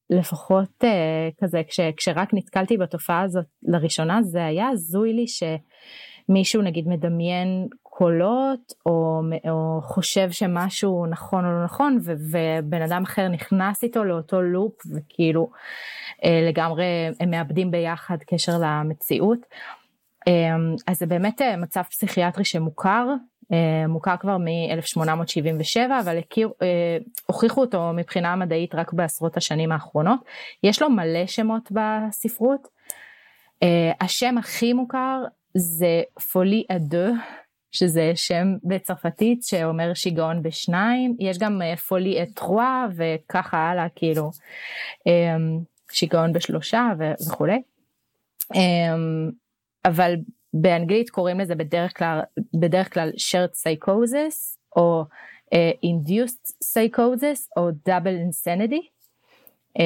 לפחות uh, כזה כש, כשרק נתקלתי בתופעה הזאת לראשונה זה היה הזוי לי שמישהו נגיד מדמיין קולות או, או חושב שמשהו נכון או לא נכון ו, ובן אדם אחר נכנס איתו לאותו לופ וכאילו אה, לגמרי הם מאבדים ביחד קשר למציאות. אה, אז זה באמת אה, מצב פסיכיאטרי שמוכר, אה, מוכר כבר מ-1877 אבל הכיר, אה, הוכיחו אותו מבחינה מדעית רק בעשרות השנים האחרונות. יש לו מלא שמות בספרות. אה, השם הכי מוכר זה פולי אדו שזה שם בצרפתית שאומר שיגעון בשניים, יש גם אה, פולי אטרואה וככה הלאה, כאילו אמ, שיגעון בשלושה וכולי. אמ, אבל באנגלית קוראים לזה בדרך כלל, בדרך כלל shared psychosis או uh, induced psychosis או double insanity. Uh,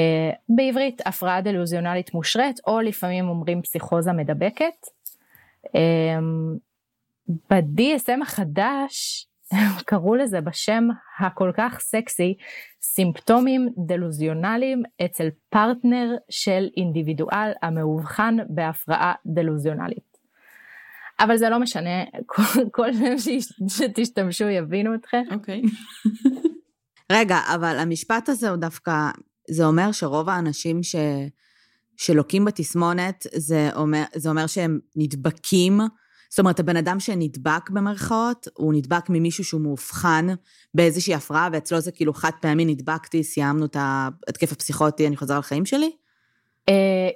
בעברית הפרעה דלוזיונלית מושרת או לפעמים אומרים פסיכוזה מדבקת. Um, ב-DSM החדש קראו לזה בשם הכל כך סקסי סימפטומים דלוזיונליים אצל פרטנר של אינדיבידואל המאובחן בהפרעה דלוזיונלית. אבל זה לא משנה, כל, כל שם שתשתמשו יבינו אתכם. אוקיי. Okay. רגע, אבל המשפט הזה הוא דווקא, זה אומר שרוב האנשים ש, שלוקים בתסמונת, זה אומר, זה אומר שהם נדבקים זאת אומרת, הבן אדם שנדבק במרכאות, הוא נדבק ממישהו שהוא מאובחן באיזושהי הפרעה, ואצלו זה כאילו חד פעמי נדבקתי, סיימנו את ההתקף הפסיכוטי, אני חוזר לחיים שלי? אה,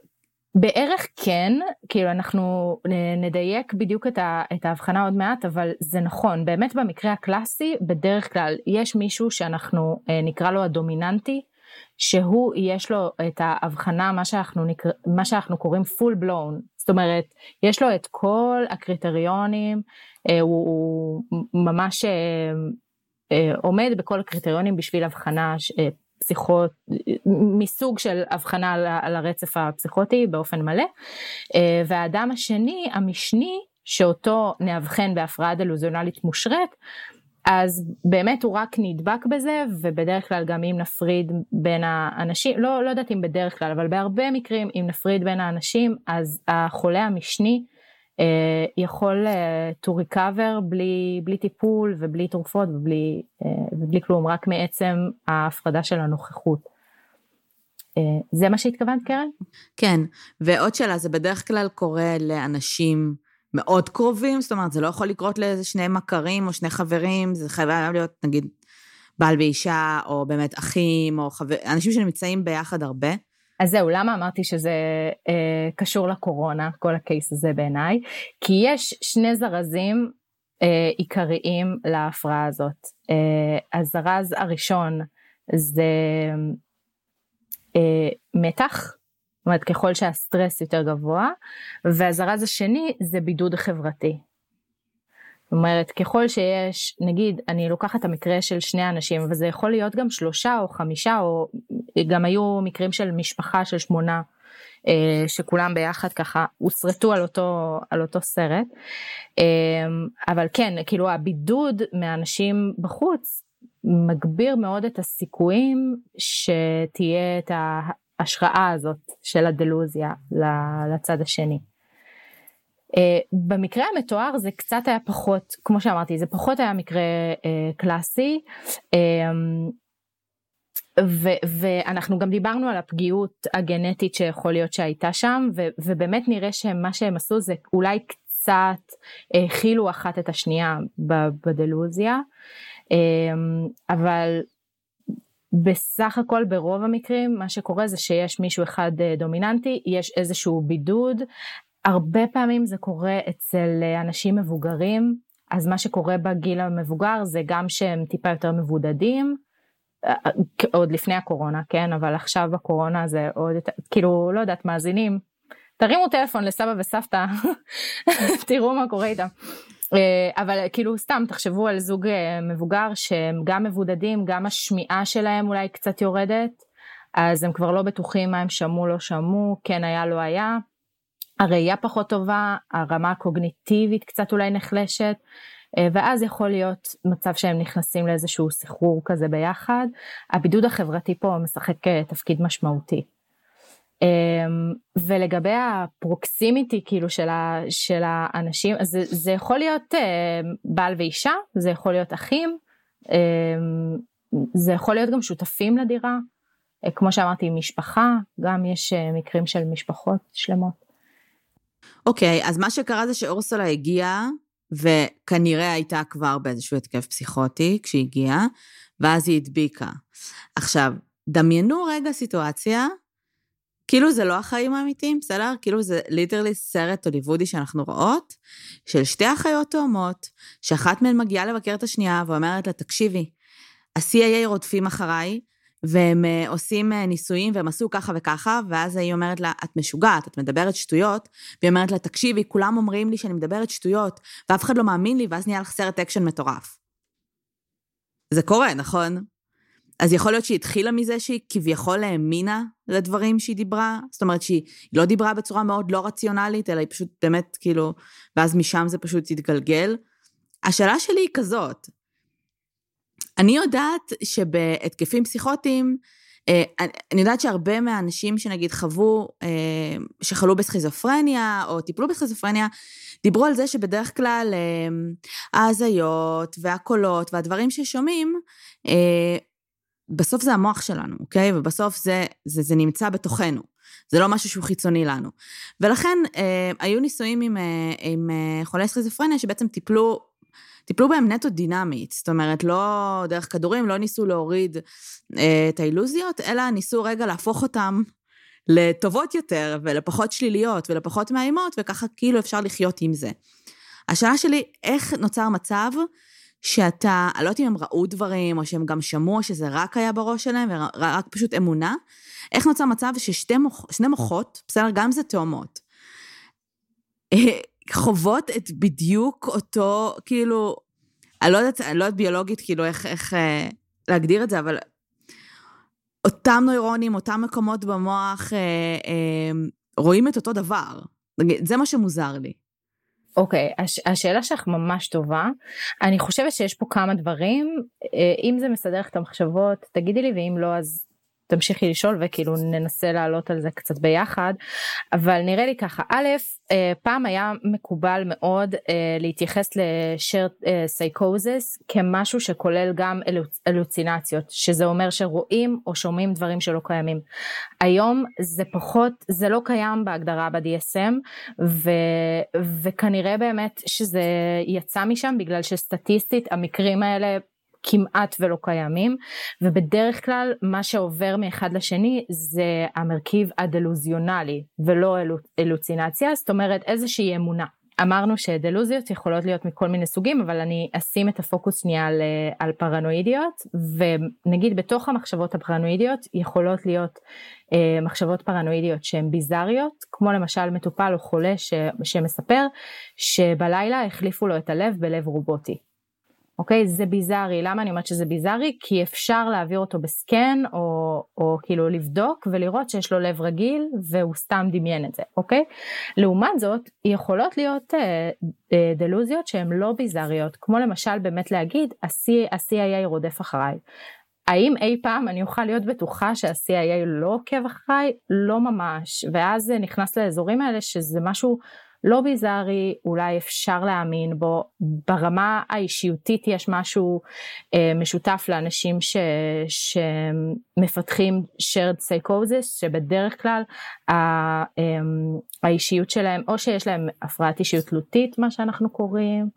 בערך כן, כאילו אנחנו נדייק בדיוק את, ההבחנה עוד מעט, אבל זה נכון, באמת במקרה הקלאסי, בדרך כלל יש מישהו שאנחנו אה, נקרא לו הדומיננטי, שהוא יש לו את ההבחנה, מה שאנחנו, נקרא, מה שאנחנו קוראים full blown, זאת אומרת, יש לו את כל הקריטריונים, אה, הוא, הוא ממש אה, אה, עומד בכל הקריטריונים בשביל הבחנה פסיכות, מסוג של הבחנה על הרצף הפסיכוטי באופן מלא. והאדם השני, המשני, שאותו נאבחן בהפרעה דלוזיונלית מושרת, אז באמת הוא רק נדבק בזה, ובדרך כלל גם אם נפריד בין האנשים, לא, לא יודעת אם בדרך כלל, אבל בהרבה מקרים אם נפריד בין האנשים, אז החולה המשני אה, יכול אה, to recover בלי, בלי טיפול ובלי תרופות ובלי, אה, ובלי כלום, רק מעצם ההפרדה של הנוכחות. אה, זה מה שהתכוונת קרן? כן, ועוד שאלה, זה בדרך כלל קורה לאנשים מאוד קרובים, זאת אומרת, זה לא יכול לקרות לאיזה שני מכרים או שני חברים, זה חייב להיות נגיד בעל ואישה, או באמת אחים, או חבר... אנשים שנמצאים ביחד הרבה. אז זהו, למה אמרתי שזה אה, קשור לקורונה, כל הקייס הזה בעיניי? כי יש שני זרזים אה, עיקריים להפרעה הזאת. אה, הזרז הראשון זה אה, מתח, זאת אומרת ככל שהסטרס יותר גבוה, והזרז השני זה בידוד חברתי. זאת אומרת ככל שיש, נגיד אני לוקחת את המקרה של שני אנשים, וזה יכול להיות גם שלושה או חמישה, או גם היו מקרים של משפחה של שמונה. אה, שכולם ביחד ככה הוסרטו על אותו, על אותו סרט. אה, אבל כן, כאילו הבידוד מאנשים בחוץ מגביר מאוד את הסיכויים שתהיה את ההשראה הזאת של הדלוזיה לצד השני. Uh, במקרה המתואר זה קצת היה פחות, כמו שאמרתי, זה פחות היה מקרה uh, קלאסי. Um, ו- ואנחנו גם דיברנו על הפגיעות הגנטית שיכול להיות שהייתה שם, ו- ובאמת נראה שמה שהם עשו זה אולי קצת הכילו אחת את השנייה בדלוזיה, אבל בסך הכל ברוב המקרים מה שקורה זה שיש מישהו אחד דומיננטי, יש איזשהו בידוד, הרבה פעמים זה קורה אצל אנשים מבוגרים, אז מה שקורה בגיל המבוגר זה גם שהם טיפה יותר מבודדים, אה, אה, עוד לפני הקורונה, כן, אבל עכשיו בקורונה זה עוד יותר, כאילו, לא יודעת, מאזינים, תרימו טלפון לסבא וסבתא, תראו מה קורה איתם. אה, אבל כאילו סתם תחשבו על זוג מבוגר שהם גם מבודדים, גם השמיעה שלהם אולי קצת יורדת, אז הם כבר לא בטוחים מה הם שמעו, לא שמעו, כן היה, לא היה. הראייה פחות טובה, הרמה הקוגניטיבית קצת אולי נחלשת, אה, ואז יכול להיות מצב שהם נכנסים לאיזשהו סחרור כזה ביחד. הבידוד החברתי פה משחק אה, תפקיד משמעותי. אמ, ולגבי הפרוקסימיטי כאילו של, ה, של האנשים, זה, זה יכול להיות אה, בעל ואישה, זה יכול להיות אחים, אמ, זה יכול להיות גם שותפים לדירה, כמו שאמרתי משפחה, גם יש מקרים של משפחות שלמות. אוקיי, okay, אז מה שקרה זה שאורסולה הגיעה, וכנראה הייתה כבר באיזשהו התקף פסיכוטי כשהיא הגיעה, ואז היא הדביקה. עכשיו, דמיינו רגע סיטואציה, כאילו זה לא החיים האמיתיים, בסדר? כאילו זה literally סרט הוליוודי שאנחנו רואות, של שתי אחיות תאומות, שאחת מהן מגיעה לבקר את השנייה ואומרת לה, תקשיבי, ה-CIA רודפים אחריי, והם uh, עושים uh, ניסויים והם עשו ככה וככה, ואז היא אומרת לה, את משוגעת, את מדברת שטויות, והיא אומרת לה, תקשיבי, כולם אומרים לי שאני מדברת שטויות, ואף אחד לא מאמין לי, ואז נהיה לך סרט אקשן מטורף. זה קורה, נכון? אז יכול להיות שהיא התחילה מזה שהיא כביכול האמינה לדברים שהיא דיברה, זאת אומרת שהיא לא דיברה בצורה מאוד לא רציונלית, אלא היא פשוט באמת כאילו, ואז משם זה פשוט התגלגל. השאלה שלי היא כזאת, אני יודעת שבהתקפים פסיכוטיים, אה, אני יודעת שהרבה מהאנשים שנגיד חוו, אה, שחלו בסכיזופרניה או טיפלו בסכיזופרניה, דיברו על זה שבדרך כלל אה, ההזיות והקולות והדברים ששומעים, בסוף זה המוח שלנו, אוקיי? ובסוף זה, זה, זה נמצא בתוכנו. זה לא משהו שהוא חיצוני לנו. ולכן היו ניסויים עם, עם חולי סכיזופרניה שבעצם טיפלו טיפלו בהם נטו דינמית, זאת אומרת, לא דרך כדורים, לא ניסו להוריד אה, את האילוזיות, אלא ניסו רגע להפוך אותם לטובות יותר, ולפחות שליליות, ולפחות מאיימות, וככה כאילו אפשר לחיות עם זה. השאלה שלי, איך נוצר מצב שאתה, אני לא יודעת אם הם ראו דברים, או שהם גם שמעו, שזה רק היה בראש שלהם, ורק פשוט אמונה, איך נוצר מצב ששני מוח, מוחות, בסדר, גם זה תאומות, אה, חוות את בדיוק אותו, כאילו, אני לא יודעת, אני לא יודעת ביולוגית, כאילו, איך, איך אה, להגדיר את זה, אבל אותם נוירונים, אותם מקומות במוח, אה, אה, רואים את אותו דבר. זה מה שמוזר לי. אוקיי, okay, הש, השאלה שלך ממש טובה. אני חושבת שיש פה כמה דברים. אה, אם זה מסדר לך את המחשבות, תגידי לי, ואם לא, אז תמשיכי לשאול וכאילו ננסה לעלות על זה קצת ביחד אבל נראה לי ככה א' אה, פעם היה מקובל מאוד אה, להתייחס סייקוזס אה, כמשהו שכולל גם אלוצינציות שזה אומר שרואים או שומעים דברים שלא קיימים. היום זה פחות זה לא קיים בהגדרה ב-DSM ו, וכנראה באמת שזה יצא משם בגלל שסטטיסטית המקרים האלה כמעט ולא קיימים ובדרך כלל מה שעובר מאחד לשני זה המרכיב הדלוזיונלי ולא אלוצינציה זאת אומרת איזושהי אמונה. אמרנו שדלוזיות יכולות להיות מכל מיני סוגים אבל אני אשים את הפוקוס שנייה על, על פרנואידיות ונגיד בתוך המחשבות הפרנואידיות יכולות להיות אה, מחשבות פרנואידיות שהן ביזריות כמו למשל מטופל או חולה ש, שמספר שבלילה החליפו לו את הלב בלב רובוטי אוקיי? זה ביזארי. למה אני אומרת שזה ביזארי? כי אפשר להעביר אותו בסקן, או, או כאילו לבדוק ולראות שיש לו לב רגיל, והוא סתם דמיין את זה, אוקיי? לעומת זאת, יכולות להיות אה, אה, דלוזיות שהן לא ביזאריות, כמו למשל באמת להגיד, ה-CIA רודף אחריי. האם אי פעם אני אוכל להיות בטוחה שה-CIA לא עוקב אחריי? לא ממש. ואז זה נכנס לאזורים האלה שזה משהו לא ביזארי, אולי אפשר להאמין בו. ברמה האישיותית יש משהו אה, משותף לאנשים ש, שמפתחים shared psychosis, שבדרך כלל ה, אה, האישיות שלהם, או שיש להם הפרעת אישיות תלותית, מה שאנחנו קוראים,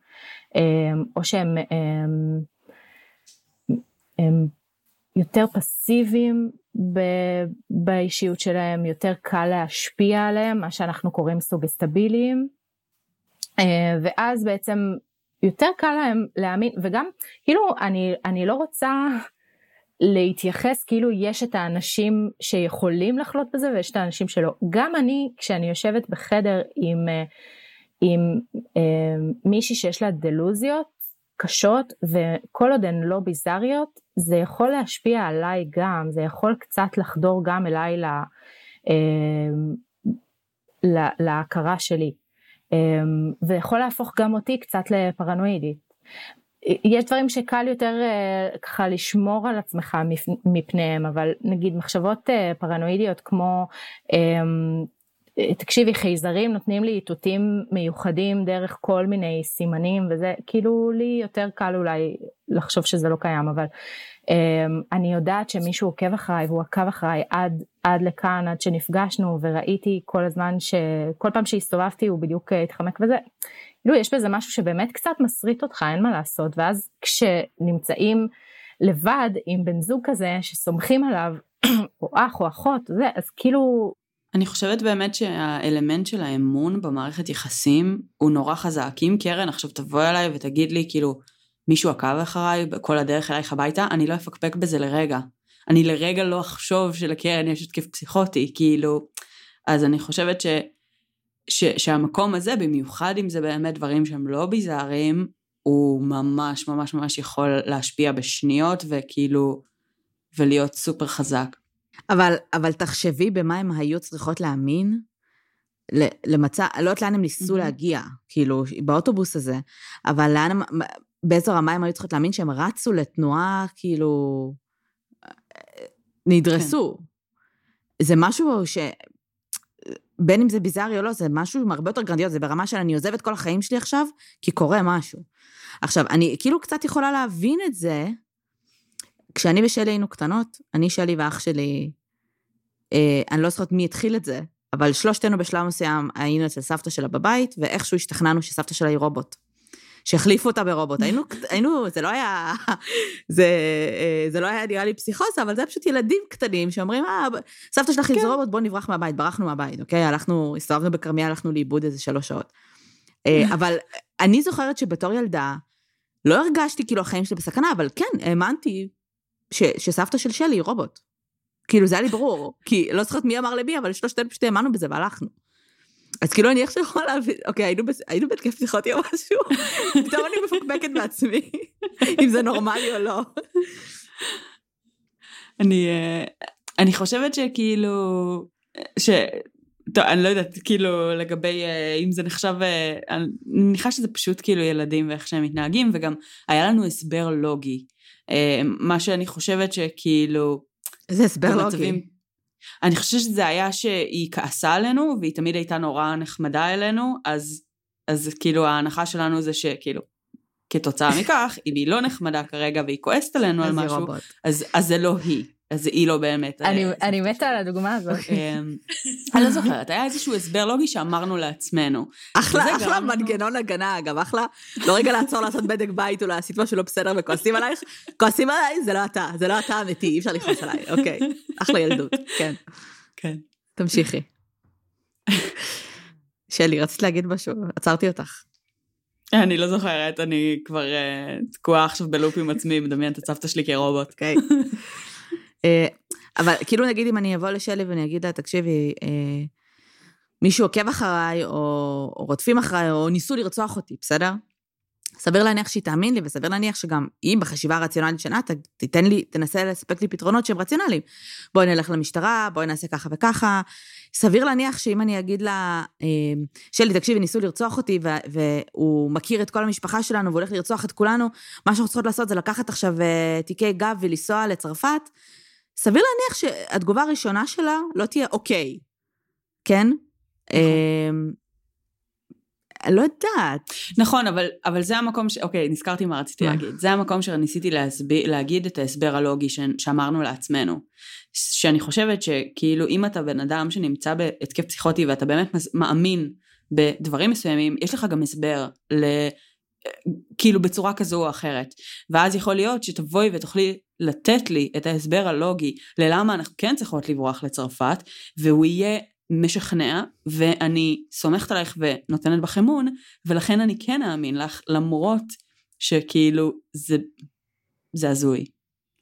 אה, או שהם אה, הם יותר פסיביים באישיות שלהם, יותר קל להשפיע עליהם, מה שאנחנו קוראים סוגסטביליים, אה, ואז בעצם יותר קל להם להאמין, וגם כאילו אני, אני לא רוצה להתייחס כאילו יש את האנשים שיכולים לחלות בזה ויש את האנשים שלא. גם אני, כשאני יושבת בחדר עם, אה, עם אה, מישהי שיש לה דלוזיות קשות, וכל עוד הן לא ביזריות, זה יכול להשפיע עליי גם, זה יכול קצת לחדור גם אליי לה, אמ, לה, להכרה שלי, אמ, ויכול להפוך גם אותי קצת לפרנואידית. יש דברים שקל יותר אה, ככה לשמור על עצמך מפניהם, אבל נגיד מחשבות אה, פרנואידיות כמו אמ, תקשיבי חייזרים נותנים לי איתותים מיוחדים דרך כל מיני סימנים וזה כאילו לי יותר קל אולי לחשוב שזה לא קיים אבל um, אני יודעת שמישהו עוקב אחריי והוא עקב אחריי עד, עד לכאן עד שנפגשנו וראיתי כל הזמן שכל פעם שהסתובבתי הוא בדיוק אה, התחמק וזה. כאילו יש בזה משהו שבאמת קצת מסריט אותך אין מה לעשות ואז כשנמצאים לבד עם בן זוג כזה שסומכים עליו או אח או אחות זה אז כאילו אני חושבת באמת שהאלמנט של האמון במערכת יחסים הוא נורא חזק. אם קרן עכשיו תבוא אליי ותגיד לי כאילו מישהו עקב אחריי כל הדרך אלייך הביתה, אני לא אפקפק בזה לרגע. אני לרגע לא אחשוב שלקרן יש התקף פסיכוטי, כאילו, אז אני חושבת ש, ש, שהמקום הזה, במיוחד אם זה באמת דברים שהם לא ביזאריים, הוא ממש ממש ממש יכול להשפיע בשניות וכאילו, ולהיות סופר חזק. אבל, אבל תחשבי במה הן היו צריכות להאמין למצע, לא יודעת לאן הם ניסו mm-hmm. להגיע, כאילו, באוטובוס הזה, אבל לאן, באיזו רמה הם היו צריכות להאמין שהם רצו לתנועה, כאילו, נדרסו. כן. זה משהו ש... בין אם זה ביזארי או לא, זה משהו הרבה יותר גרנדיוז, זה ברמה של אני עוזבת כל החיים שלי עכשיו, כי קורה משהו. עכשיו, אני כאילו קצת יכולה להבין את זה, כשאני ושלי היינו קטנות, אני, שלי ואח שלי, אה, אני לא זוכרת מי התחיל את זה, אבל שלושתנו בשלב מסוים היינו אצל סבתא שלה בבית, ואיכשהו השתכנענו שסבתא שלה היא רובוט. שהחליפו אותה ברובוט. היינו, היינו, זה לא היה, זה, אה, זה לא היה נראה לי פסיכוזה, אבל זה פשוט ילדים קטנים שאומרים, אה, סבתא שלך היא כן. רובוט, בוא נברח מהבית, ברחנו מהבית, אוקיי? הלכנו, הסתובבנו בכרמיאל, הלכנו לאיבוד איזה שלוש שעות. אה, אבל אני זוכרת שבתור ילדה, לא הרגשתי כאילו החיים שלי בסכנה, אבל כן, האמנתי ש, שסבתא של שלי היא רובוט. כאילו זה היה לי ברור, כי לא זוכרת מי אמר למי, אבל שלושתנו פשוט האמנו בזה והלכנו. אז כאילו אני עכשיו יכולה להבין, אוקיי, היינו, היינו בהתקף פסיכוטי או משהו, פתאום אני מפוקפקת בעצמי, אם זה נורמלי או לא. אני, אה, אני חושבת שכאילו, ש... טוב, אני לא יודעת, כאילו, לגבי אה, אם זה נחשב, אה, אני מניחה שזה פשוט כאילו ילדים ואיך שהם מתנהגים, וגם היה לנו הסבר לוגי מה שאני חושבת שכאילו... איזה הסבר לוגי. אני חושבת שזה היה שהיא כעסה עלינו, והיא תמיד הייתה נורא נחמדה אלינו, אז, אז כאילו ההנחה שלנו זה שכאילו, כתוצאה מכך, אם היא לא נחמדה כרגע והיא כועסת עלינו על משהו, אז, אז זה לא היא. אז היא לא באמת. אה, אני מתה על הדוגמה הזאת. אמ, אני לא זוכרת, היה איזשהו הסבר לוגי שאמרנו לעצמנו. אחלה, אחלה מנגנון הגנה, אגב, אחלה. לא רגע לעצור לעשות בדק בית או לעשות משהו לא בסדר וכועסים עלייך, כועסים עליי, זה לא אתה, זה לא אתה אמיתי, אי אפשר לכעוס עליי, אוקיי. אחלה ילדות, כן. כן. תמשיכי. שלי, רצית להגיד משהו, עצרתי אותך. אני לא זוכרת, אני כבר אה, תקועה עכשיו בלופ עם עצמי, מדמיינת את סבתא שלי כרובוט. אוקיי. אה, אבל כאילו נגיד אם אני אבוא לשלי ואני אגיד לה, תקשיבי, אה, מישהו עוקב אחריי, או, רודפים אחריי, או ניסו לרצוח אותי, בסדר? סביר להניח שהיא תאמין לי, וסביר להניח שגם היא בחשיבה הרציונלית שלה, תיתן לי, תנסה לספק לי פתרונות שהם רציונליים. בואי נלך למשטרה, בואי נעשה ככה וככה. סביר להניח שאם אני אגיד לה, אה, שלי, תקשיבי, ניסו לרצוח אותי, והוא מכיר את כל המשפחה שלנו, והוא הולך לרצוח את כולנו, מה שאנחנו צריכות לעשות זה לקחת עכשיו תיקי גב ולנסוע לצרפת, סביר להניח שהתגובה הראשונה שלה לא תהיה אוקיי, כן? נכון. אמ, לא יודעת. נכון, אבל, אבל זה המקום ש... אוקיי, נזכרתי מה רציתי? להגיד. זה המקום שניסיתי להסביר, להגיד את ההסבר הלוגי ש... שאמרנו לעצמנו. שאני חושבת שכאילו אם אתה בן אדם שנמצא בהתקף פסיכוטי ואתה באמת מאמין בדברים מסוימים, יש לך גם הסבר ל... כאילו בצורה כזו או אחרת. ואז יכול להיות שתבואי ותוכלי לתת לי את ההסבר הלוגי ללמה אנחנו כן צריכות לברוח לצרפת, והוא יהיה משכנע, ואני סומכת עלייך ונותנת בך אמון, ולכן אני כן אאמין לך, למרות שכאילו זה, זה הזוי.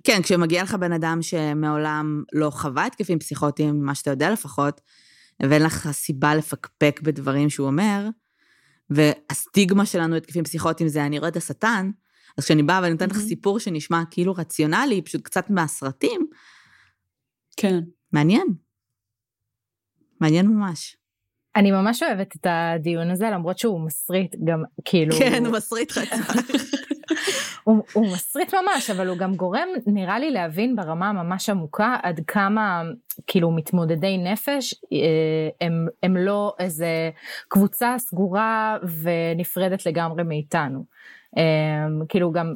כן, כשמגיע לך בן אדם שמעולם לא חווה התקפים פסיכוטיים, מה שאתה יודע לפחות, ואין לך סיבה לפקפק בדברים שהוא אומר, והסטיגמה שלנו התקפים פסיכוטיים זה אני רואה את השטן, אז כשאני באה ואני נותנת לך מהמם. סיפור שנשמע כאילו רציונלי, פשוט קצת מהסרטים, כן. מעניין. מעניין ממש. אני ממש אוהבת את הדיון הזה, למרות שהוא מסריט גם, כאילו... כן, הוא מסריט חצי. הוא, הוא מסריט ממש, אבל הוא גם גורם, נראה לי, להבין ברמה הממש עמוקה עד כמה, כאילו, מתמודדי נפש אה, הם, הם לא איזה קבוצה סגורה ונפרדת לגמרי מאיתנו. אה, כאילו גם,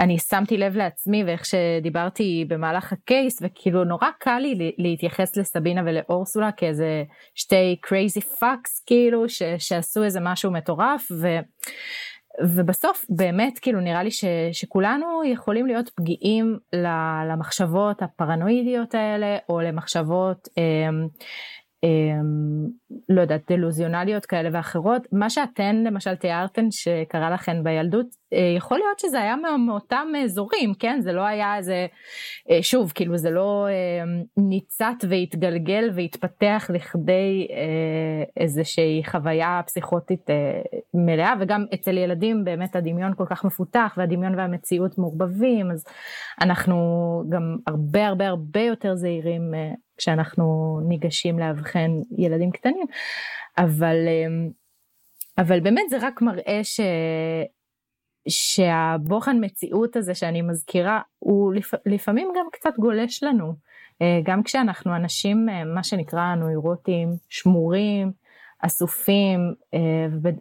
אני שמתי לב לעצמי ואיך שדיברתי במהלך הקייס, וכאילו נורא קל לי להתייחס לסבינה ולאורסולה כאיזה שתי crazy fucks, כאילו, ש, שעשו איזה משהו מטורף, ו... ובסוף באמת כאילו נראה לי ש, שכולנו יכולים להיות פגיעים למחשבות הפרנואידיות האלה או למחשבות אמ, לא יודעת דלוזיונליות כאלה ואחרות. מה שאתן למשל תיארתן שקרה לכן בילדות יכול להיות שזה היה מאותם אזורים כן? זה לא היה איזה אה, שוב כאילו זה לא אה, ניצת והתגלגל והתפתח לכדי איזושהי חוויה פסיכוטית מלאה. וגם אצל ילדים באמת הדמיון כל כך מפותח והדמיון והמציאות מעורבבים אז אנחנו גם הרבה הרבה הרבה יותר זהירים כשאנחנו ניגשים לאבחן ילדים קטנים, אבל, אבל באמת זה רק מראה ש, שהבוחן מציאות הזה שאני מזכירה, הוא לפ, לפעמים גם קצת גולש לנו, גם כשאנחנו אנשים, מה שנקרא נוירוטים, שמורים, אסופים,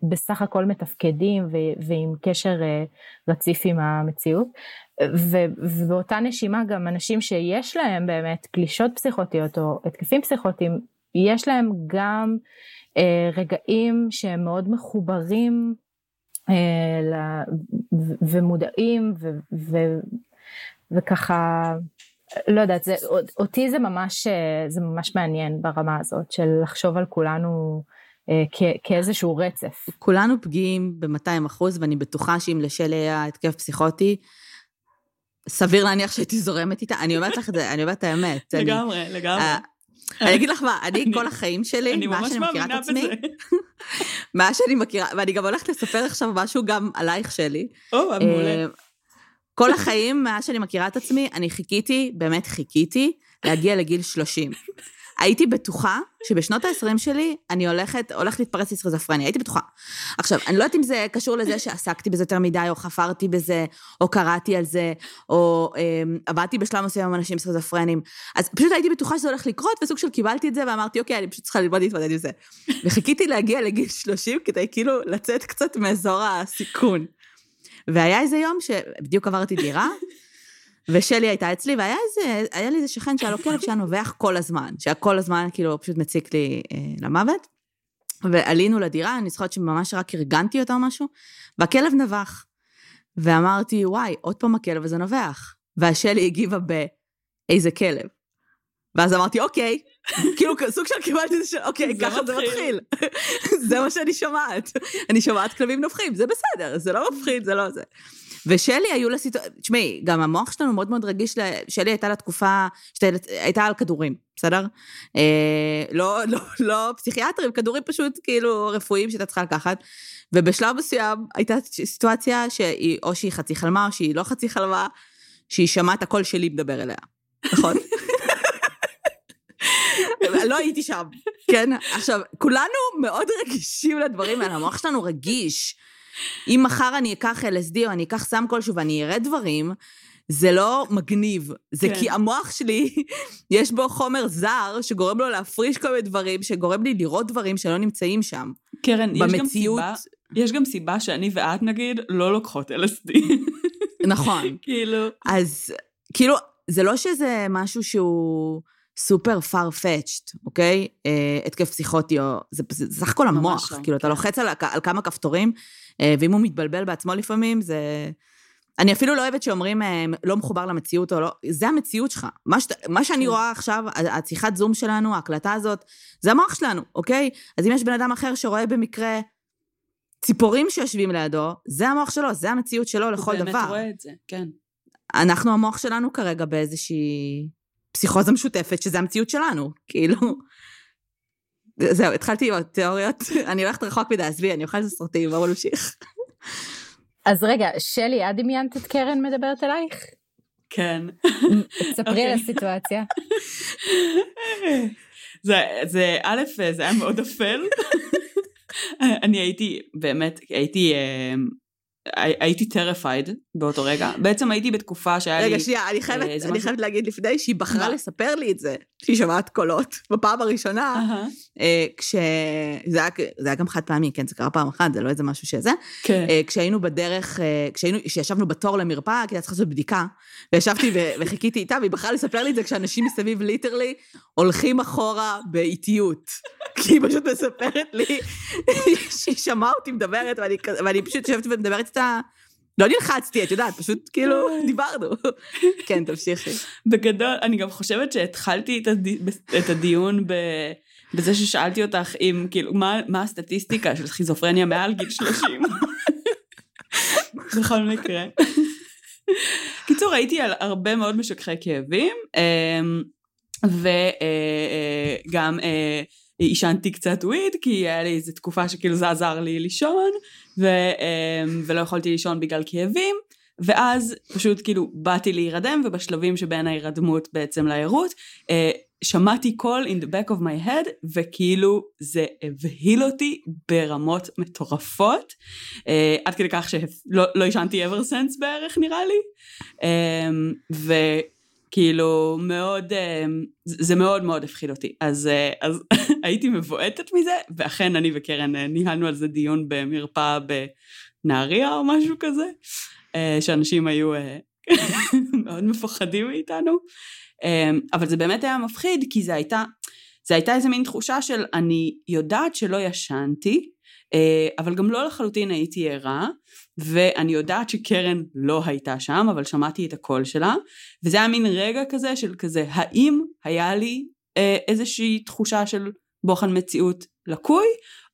בסך הכל מתפקדים ועם קשר רציף עם המציאות. ובאותה נשימה גם אנשים שיש להם באמת גלישות פסיכוטיות או התקפים פסיכוטיים, יש להם גם אה, רגעים שהם מאוד מחוברים אה, ו, ומודעים ו, ו, וככה, לא יודעת, זה, אותי זה ממש, זה ממש מעניין ברמה הזאת של לחשוב על כולנו אה, כ- כאיזשהו רצף. כולנו פגיעים ב-200 אחוז, ואני בטוחה שאם לשלי היה התקף פסיכוטי, סביר להניח שהייתי זורמת איתה, אני אומרת לך את זה, אני אומרת את האמת. לגמרי, לגמרי. אני אגיד לך מה, אני כל החיים שלי, אני ממש מאמינה בזה. מה שאני מכירה, ואני גם הולכת לספר עכשיו משהו גם עלייך שלי. או, מעולה. אה, כל החיים, מאז שאני מכירה את עצמי, אני חיכיתי, באמת חיכיתי, להגיע לגיל 30. הייתי בטוחה שבשנות ה-20 שלי אני הולכת, הולכת להתפרץ לסכיזופרניה, הייתי בטוחה. עכשיו, אני לא יודעת אם זה קשור לזה שעסקתי בזה יותר מדי, או חפרתי בזה, או קראתי על זה, או אה, עבדתי בשלב מסוים עם אנשים סכיזופרנים, אז פשוט הייתי בטוחה שזה הולך לקרות, וסוג של קיבלתי את זה ואמרתי, אוקיי, אני פשוט צריכה ללמוד להתמודד עם זה. וחיכיתי להגיע לגיל 30 כדי כאילו לצאת קצת מאזור הסיכון. והיה איזה יום שבדיוק עברתי דירה, ושלי הייתה אצלי, והיה איזה, היה לי איזה שכן שהיה לו כלב שהיה נובח כל הזמן, שהיה כל הזמן כאילו פשוט מציק לי אה, למוות. ועלינו לדירה, אני זוכרת שממש רק ארגנתי אותה או משהו, והכלב נבח. ואמרתי, וואי, עוד פעם הכלב הזה נובח. והשלי הגיבה ב, איזה כלב. ואז אמרתי, אוקיי, כאילו סוג של קיבלתי את זה, אוקיי, ככה זה מתחיל. זה מה שאני שומעת. אני שומעת כלבים נובחים, זה בסדר, זה לא מפחיד, זה לא זה. ושלי היו לה סיטואציה, תשמעי, גם המוח שלנו מאוד מאוד רגיש, שלי הייתה לה תקופה, הייתה על כדורים, בסדר? אה, לא, לא, לא פסיכיאטרים, כדורים פשוט כאילו רפואיים שהייתה צריכה לקחת, ובשלב מסוים הייתה סיטואציה שהיא, או שהיא חצי חלמה, או שהיא לא חצי חלמה, שהיא שמעה את הקול שלי מדבר אליה, נכון? לא הייתי שם, כן? עכשיו, כולנו מאוד רגישים לדברים האלה, המוח שלנו רגיש. אם מחר אני אקח LSD או אני אקח סם כלשהו ואני אראה דברים, זה לא מגניב. זה כן. כי המוח שלי, יש בו חומר זר שגורם לו להפריש כל מיני דברים, שגורם לי לראות דברים שלא נמצאים שם. קרן, במציאות... יש גם סיבה... יש גם סיבה שאני ואת נגיד לא לוקחות LSD. נכון. כאילו... אז כאילו, זה לא שזה משהו שהוא סופר farfetched, אוקיי? אה, התקף פסיכוטי, או... זה סך הכל המוח. לא, כאילו, אתה כן. לוחץ על, על כמה כפתורים, ואם הוא מתבלבל בעצמו לפעמים, זה... אני אפילו לא אוהבת שאומרים אה, לא מחובר למציאות או לא, זה המציאות שלך. מה, שת, מה שאני כן. רואה עכשיו, השיחת זום שלנו, ההקלטה הזאת, זה המוח שלנו, אוקיי? אז אם יש בן אדם אחר שרואה במקרה ציפורים שיושבים לידו, זה המוח שלו, זה המציאות שלו לכל הוא דבר. באמת רואה את זה, כן. אנחנו, המוח שלנו כרגע באיזושהי פסיכוזה משותפת, שזה המציאות שלנו, כאילו. זהו, התחלתי עם התיאוריות, אני הולכת רחוק מדי, עזבי, אני אוכלת סרטים, בואו נמשיך. אז רגע, שלי, את דמיינת את קרן מדברת אלייך? כן. ספרי אוקיי. על הסיטואציה. זה, זה, א', זה היה מאוד אפל. אני הייתי, באמת, הייתי, אה, הייתי terrified באותו רגע. בעצם הייי בתקופה שהיה לי... רגע, שנייה, אני חייבת, אה, זה אני משהו- חייבת להגיד לפני שהיא בחרה? לספר לי את זה, שהיא שומעת קולות, בפעם הראשונה, אה, כש... זה היה, זה היה גם חד פעמי, כן, זה קרה פעם אחת, זה לא איזה משהו שזה. כן. אה, כשהיינו בדרך, כשהיינו, כשישבנו בתור למרפאה, כי הייתה צריכה לעשות בדיקה, וישבתי וחיכיתי איתה, והיא בחרה לספר לי את זה כשאנשים מסביב ליטרלי הולכים אחורה באיטיות. כי היא פשוט מספרת לי שהיא שמעה אותי מדברת, ואני, ואני פשוט יושבת ומדברת איתה, לא נלחצתי, את יודעת, פשוט כאילו דיברנו. כן, תמשיכי. בגדול, אני גם חושבת שהתחלתי את, הדי, את הדיון ב, בזה ששאלתי אותך אם, כאילו, מה, מה הסטטיסטיקה של סכיזופרניה מעל גיל 30? בכל מקרה. קיצור, הייתי על הרבה מאוד משככי כאבים, אמ, וגם אה, עישנתי קצת וויד, כי היה לי איזו תקופה שכאילו זה עזר לי לישון, ו, אמ, ולא יכולתי לישון בגלל כאבים. ואז פשוט כאילו באתי להירדם, ובשלבים שבין ההירדמות בעצם לערות, אה, שמעתי קול in the back of my head, וכאילו זה הבהיל אותי ברמות מטורפות, אה, עד כדי כך שלא לא ישנתי ever since בערך נראה לי, אה, וכאילו מאוד, אה, זה מאוד מאוד הפחיד אותי, אז, אה, אז הייתי מבועטת מזה, ואכן אני וקרן אה, ניהלנו על זה דיון במרפאה בנהריה או משהו כזה. שאנשים היו מאוד מפחדים מאיתנו. אבל זה באמת היה מפחיד, כי זה הייתה, זה הייתה איזה מין תחושה של אני יודעת שלא ישנתי, אבל גם לא לחלוטין הייתי ערה, ואני יודעת שקרן לא הייתה שם, אבל שמעתי את הקול שלה, וזה היה מין רגע כזה של כזה, האם היה לי אה, איזושהי תחושה של בוחן מציאות לקוי,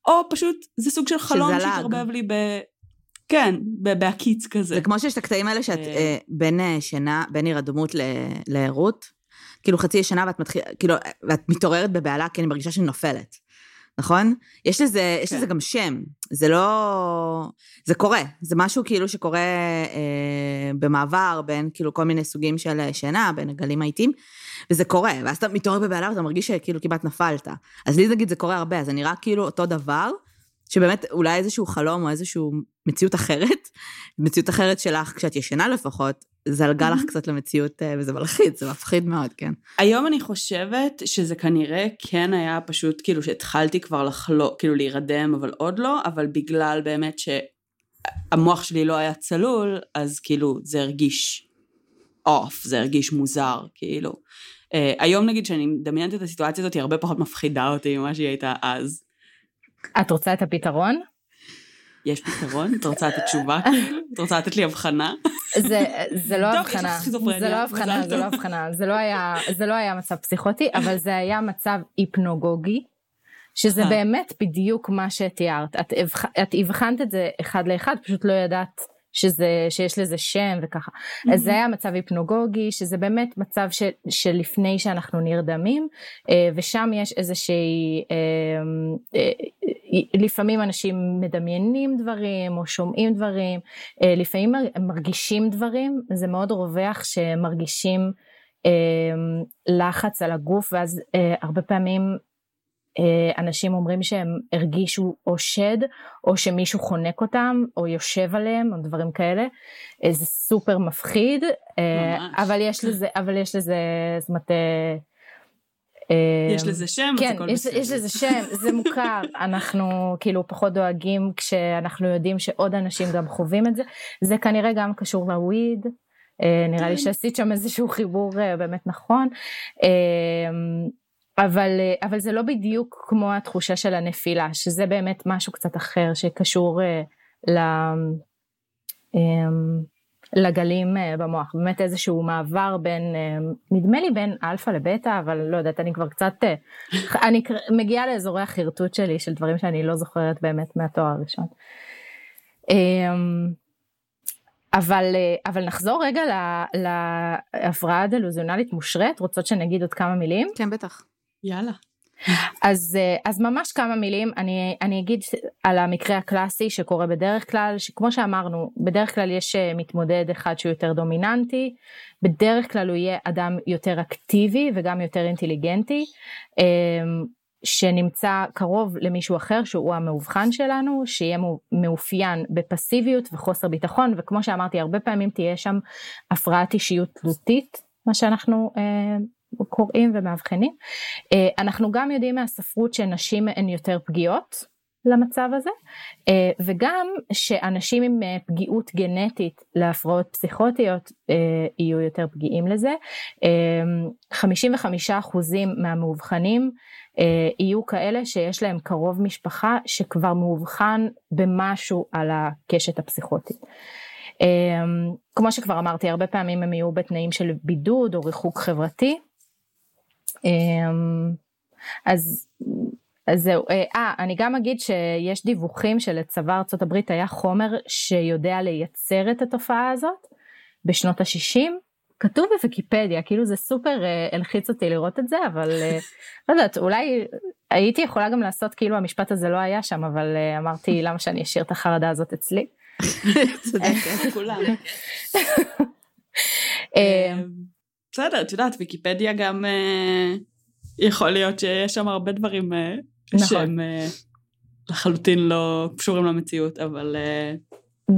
או פשוט זה סוג של חלום. שהתערבב לי ב... כן, בהקיץ כזה. זה כמו שיש את הקטעים האלה שאת אה. אה, בין אה, שינה, בין הירדמות לערות, כאילו חצי ישנה ואת מתחילה, כאילו, ואת מתעוררת בבהלה כי אני מרגישה שאני נופלת, נכון? יש לזה, יש כן. לזה גם שם, זה לא... זה קורה, זה משהו כאילו שקורה אה, במעבר בין כאילו כל מיני סוגים של שינה, בין הגלים העיתים, וזה קורה, ואז אתה מתעורר בבהלה ואתה מרגיש שכאילו כמעט נפלת. אז לי נגיד זה קורה הרבה, אז זה נראה כאילו אותו דבר, שבאמת אולי איזשהו חלום או איזושהי מציאות אחרת, מציאות אחרת שלך, כשאת ישנה לפחות, זלגה לך Mhm. קצת למציאות, אה, וזה מלחיץ, זה מפחיד מאוד, כן. היום אני חושבת שזה כנראה כן היה פשוט כאילו שהתחלתי כבר לחלוק, כאילו להירדם, אבל עוד לא, אבל בגלל באמת שהמוח שלי לא היה צלול, אז כאילו זה הרגיש אוף, זה הרגיש מוזר, כאילו. Uh, היום נגיד שאני מדמיינת את הסיטואציה הזאת, היא הרבה פחות מפחידה אותי ממה שהיא הייתה אז. את רוצה את הפתרון? יש פתרון? את רוצה לתת תשובה? כאילו? את רוצה לתת לי הבחנה? זה, זה לא יש לך הבחנה, זה לא הבחנה, זה לא. הבחנה, זה לא היה, זה לא היה מצב פסיכוטי, אבל זה היה מצב היפנוגוגי, שזה אה. באמת בדיוק מה שתיארת. את, את הבחנת את זה אחד לאחד, פשוט לא ידעת שזה, שיש לזה שם וככה. אז זה היה מצב היפנוגוגי, שזה באמת מצב ש, שלפני שאנחנו נרדמים, אה, ושם יש איזושהי, אה, אה, לפעמים אנשים מדמיינים דברים או שומעים דברים, לפעמים מר- מרגישים דברים, זה מאוד רווח שמרגישים לחץ על הגוף, ואז הרבה פעמים אנשים אומרים שהם הרגישו או שד, או שמישהו חונק אותם, או יושב עליהם, או דברים כאלה. אה, זה סופר מפחיד, אה, ממש. אבל יש לזה, אבל יש לזה, זאת אומרת, אה, יש לזה שם, כן, אז הכל יש, בסדר. יש לזה שם, זה מוכר, אנחנו כאילו פחות דואגים כשאנחנו יודעים שעוד אנשים גם חווים את זה, זה כנראה גם קשור לוויד, אה, נראה לי כן. שעשית שם איזשהו חיבור אה, באמת נכון, אה, אבל, אה, אבל זה לא בדיוק כמו התחושה של הנפילה, שזה באמת משהו קצת אחר שקשור אה, ל... אה, לגלים אה, במוח, באמת איזשהו מעבר בין, אה, נדמה לי בין אלפא לבטא, אבל לא יודעת, אני כבר קצת, אני מגיעה לאזורי החרטוט שלי של דברים שאני לא זוכרת באמת מהתואר הראשון. אמ, אבל, אבל נחזור רגע להפרעה דלוזיונלית מושרת, רוצות שנגיד עוד כמה מילים? כן, בטח. יאללה. אז, אה, אז ממש כמה מילים, אני, אני אגיד על המקרה הקלאסי שקורה בדרך כלל, שכמו שאמרנו, בדרך כלל יש אה, מתמודד אחד שהוא יותר דומיננטי, בדרך כלל הוא יהיה אדם יותר אקטיבי וגם יותר אינטליגנטי, אה, שנמצא קרוב למישהו אחר שהוא המאובחן שלנו, שיהיה מאו- מאופיין בפסיביות וחוסר ביטחון, וכמו שאמרתי, הרבה פעמים תהיה שם הפרעת אישיות תלותית, מה שאנחנו אה, קוראים ומאבחנים. אה, אנחנו גם יודעים מהספרות שנשים הן יותר פגיעות למצב הזה, אה, וגם שאנשים עם אה, פגיעות גנטית להפרעות פסיכוטיות יהיו יותר פגיעים לזה. אה, 55% מהמאובחנים יהיו כאלה שיש להם קרוב משפחה שכבר מאובחן במשהו על הקשת הפסיכוטית. כמו שכבר אמרתי, הרבה פעמים הם יהיו בתנאים של בידוד או ריחוק חברתי. Um, אז, אז זהו, אה, אה, אני גם אגיד שיש דיווחים שלצבא ארצות הברית היה חומר שיודע לייצר את התופעה הזאת בשנות ה-60. כתוב בוויקיפדיה, כאילו זה סופר אה, הלחיץ אותי לראות את זה, אבל אה, לא יודעת, אולי הייתי יכולה גם לעשות כאילו המשפט הזה לא היה שם, אבל אה, אמרתי למה שאני אשאיר את החרדה הזאת אצלי. צודקת. כולם. בסדר, את יודעת, ויקיפדיה גם אה, יכול להיות שיש שם הרבה דברים אה, נכון. שהם אה, לחלוטין לא קשורים למציאות, אבל אה,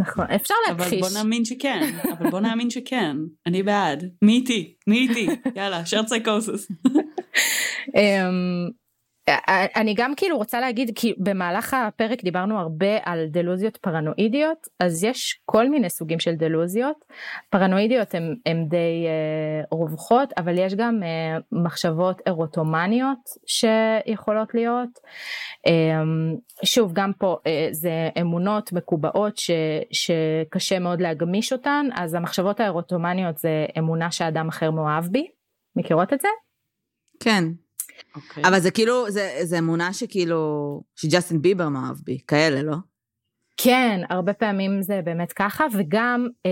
נכון, אפשר אבל להכחיש. בוא נאמין שכן, אבל בוא נאמין שכן, אני בעד. מי איתי? מי איתי? יאללה, שרת סייקוסס. אמ, אני גם כאילו רוצה להגיד כי במהלך הפרק דיברנו הרבה על דלוזיות פרנואידיות אז יש כל מיני סוגים של דלוזיות פרנואידיות הן די אה, רווחות אבל יש גם אה, מחשבות אירוטומניות שיכולות להיות אה, שוב גם פה אה, זה אמונות מקובעות ש, שקשה מאוד להגמיש אותן אז המחשבות האירוטומניות זה אמונה שאדם אחר מאוהב בי מכירות את זה? כן. אוקיי. אבל זה כאילו, זה, זה אמונה שכאילו, שג'סטין ביבר מאוהב בי, כאלה, לא? כן, הרבה פעמים זה באמת ככה, וגם, אה,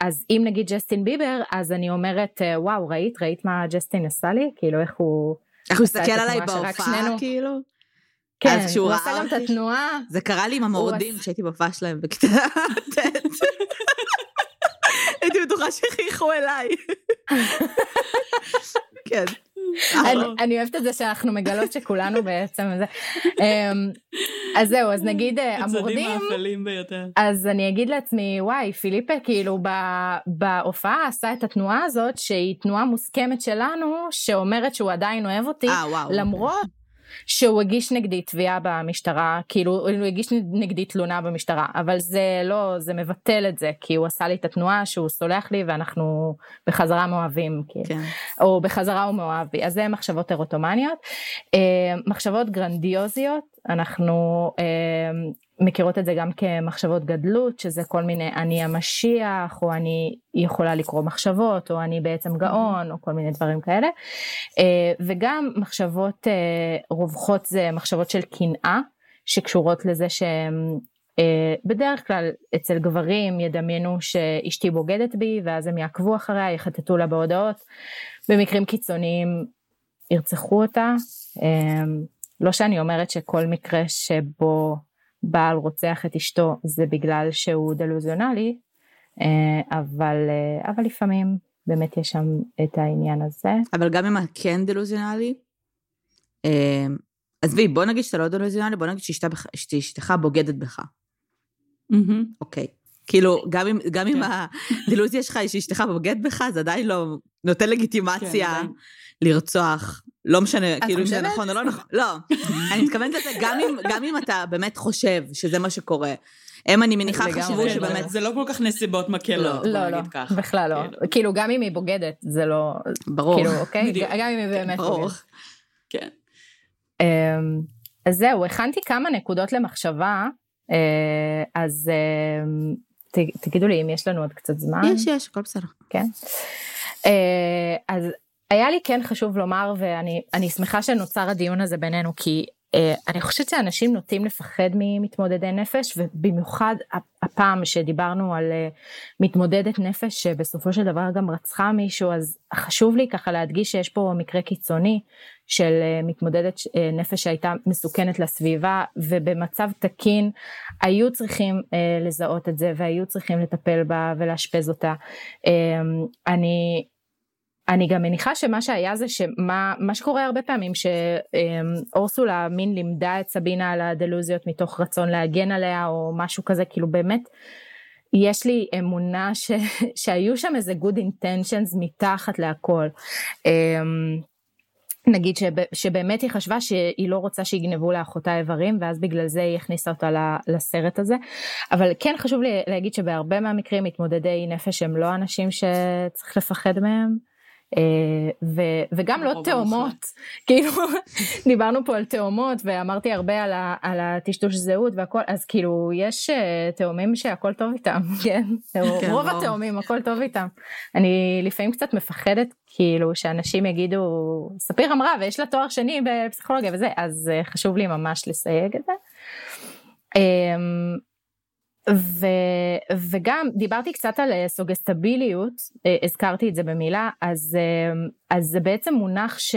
אז אם נגיד ג'סטין ביבר, אז אני אומרת, אה, וואו, ראית? ראית מה ג'סטין עשה לי? כאילו, איך הוא... איך הוא הסתכל עליי בהופעה, שנינו- כאילו? כן, הוא עשה גם את? התנועה. זה קרה לי עם המורדים כשהייתי בהופעה שלהם בכיתה ט'. הייתי בטוחה שחייכו אליי. כן. אני, אוהבת את זה שאנחנו מגלות שכולנו בעצם זה. אמ, אז זהו, אז נגיד אה, המורדים, האפלים ביותר. אז אני אגיד לעצמי, וואי, פיליפה כאילו בהופעה עשה את התנועה הזאת, שהיא תנועה מוסכמת שלנו, שאומרת שהוא עדיין אוהב אותי, אה. למרות שהוא הגיש נגדי תביעה במשטרה, כאילו הוא הגיש נגדי תלונה במשטרה, אבל זה לא, זה מבטל את זה, כי הוא עשה לי את התנועה שהוא סולח לי ואנחנו בחזרה מאוהבים, כאילו. כן. או בחזרה הוא מאוהב בי, אז זה מחשבות אירוטומניות. אה, מחשבות גרנדיוזיות, אנחנו אה, מכירות את זה גם כמחשבות גדלות, שזה כל מיני אני המשיח, או אני יכולה לקרוא מחשבות, או אני בעצם גאון, או כל מיני דברים כאלה. אה, וגם מחשבות אה, רווחות זה מחשבות של קנאה, שקשורות לזה שהם אה, בדרך כלל אצל גברים ידמיינו שאשתי בוגדת בי ואז הם יעקבו אחריה, יחטטו לה בהודעות. במקרים קיצוניים ירצחו אותה. לא שאני אומרת שכל מקרה שבו בעל רוצח את אשתו זה בגלל שהוא דלוזיונלי, אה, אבל, אה, אבל לפעמים באמת יש שם את העניין הזה. אבל גם אם כן דלוזיונלי, אה, עזבי, בוא נגיד שאתה לא דלוזיונלי, בוא נגיד שאשתך בוגדת בך. אוקיי. כאילו, גם אם, גם אם כן. הדלוזיה שלך היא שאשתך בוגדת בך, זה עדיין לא נותן כן, לגיטימציה עדיין. לרצוח לא משנה, כאילו אם זה? נכון או לא נכון. לא, אני מתכוונת לזה, גם אם- גם אם אתה באמת חושב שזה מה שקורה. הם, אני מניחה, חשבו כן, שבאמת... זה לא כל כך נסיבות מקלות, בוא לא, לא, נגיד ככה. בכלל לא. כאילו, כאילו, גם אם היא בוגדת, זה לא... ברור. כאילו, אוקיי? גם אם היא באמת ברור. בוגדת. כן. אמ, אז זהו, הכנתי כמה נקודות למחשבה, אה, אז אמ, תגידו לי אם יש לנו עוד קצת זמן. יש, יש, הכל בסדר. כן. אה, אז היה לי כן חשוב לומר, ואני אני שמחה שנוצר הדיון הזה בינינו, כי אה, אני חושבת שאנשים נוטים לפחד ממתמודדי נפש, ובמיוחד הפעם שדיברנו על אה, מתמודדת נפש שבסופו של דבר גם רצחה מישהו, אז חשוב לי ככה להדגיש שיש פה מקרה קיצוני של אה, מתמודדת אה, נפש שהייתה מסוכנת לסביבה, ובמצב תקין היו צריכים אה, לזהות את זה, והיו צריכים לטפל בה ולאשפז אותה. אה, אני אני גם מניחה שמה שהיה זה שמה מה שקורה הרבה פעמים שאורסולה מין לימדה את סבינה על הדלוזיות מתוך רצון להגן עליה או משהו כזה כאילו באמת יש לי אמונה ש, שהיו שם איזה good intentions מתחת להכל. אמ, נגיד שב, שבאמת היא חשבה שהיא לא רוצה שיגנבו לאחותה איברים ואז בגלל זה היא הכניסה אותה לסרט הזה. אבל כן חשוב לי להגיד שבהרבה מהמקרים מתמודדי נפש הם לא אנשים שצריך לפחד מהם. אה, ו- וגם לא תאומות. כאילו דיברנו פה על תאומות ואמרתי הרבה על, ה- על הטשטוש זהות והכל, אז כאילו יש אה, תאומים שהכל טוב איתם, כן? כן, רוב. התאומים הכל טוב איתם. אני לפעמים קצת מפחדת כאילו שאנשים יגידו, ספיר אמרה ויש לה תואר שני בפסיכולוגיה וזה, אז אה, חשוב לי ממש לסייג את זה. ו, וגם דיברתי קצת על אה, סוגסטביליות, אה, הזכרתי את זה במילה, אז, אה, אז זה בעצם מונח ש,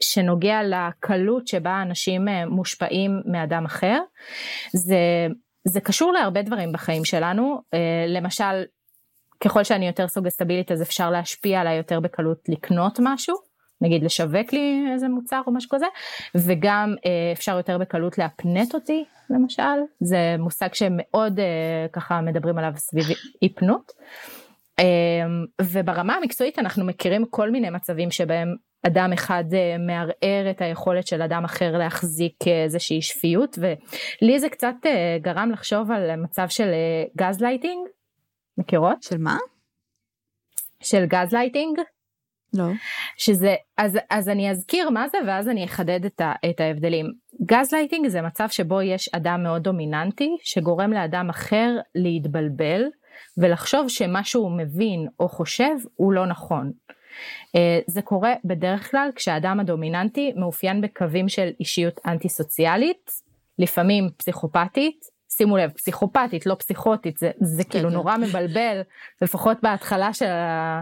שנוגע לקלות שבה אנשים מושפעים מאדם אחר. זה, זה קשור להרבה דברים בחיים שלנו, למשל, ככל שאני יותר סוגסטבילית אז אפשר להשפיע עליי יותר בקלות לקנות משהו. נגיד לשווק לי איזה מוצר או משהו כזה, וגם אה, אפשר יותר בקלות להפנט אותי למשל, זה מושג שמאוד אה, ככה מדברים עליו סביב היפנוט. אה, וברמה המקצועית אנחנו מכירים כל מיני מצבים שבהם אדם אחד אה, מערער את היכולת של אדם אחר להחזיק אה, איזושהי שפיות, ולי זה קצת אה, גרם לחשוב על מצב של גז לייטינג, מכירות? של מה? של גז לייטינג. לא. שזה, אז, אז אני אזכיר מה זה ואז אני אחדד את, ה, את ההבדלים. גז לייטינג זה מצב שבו יש אדם מאוד דומיננטי שגורם לאדם אחר להתבלבל ולחשוב שמה שהוא מבין או חושב הוא לא נכון. אה, זה קורה בדרך כלל כשהאדם הדומיננטי מאופיין בקווים של אישיות אנטי סוציאלית, לפעמים פסיכופתית, שימו לב, פסיכופתית, לא פסיכוטית, זה, זה כאילו כן. נורא מבלבל, לפחות בהתחלה של, ה,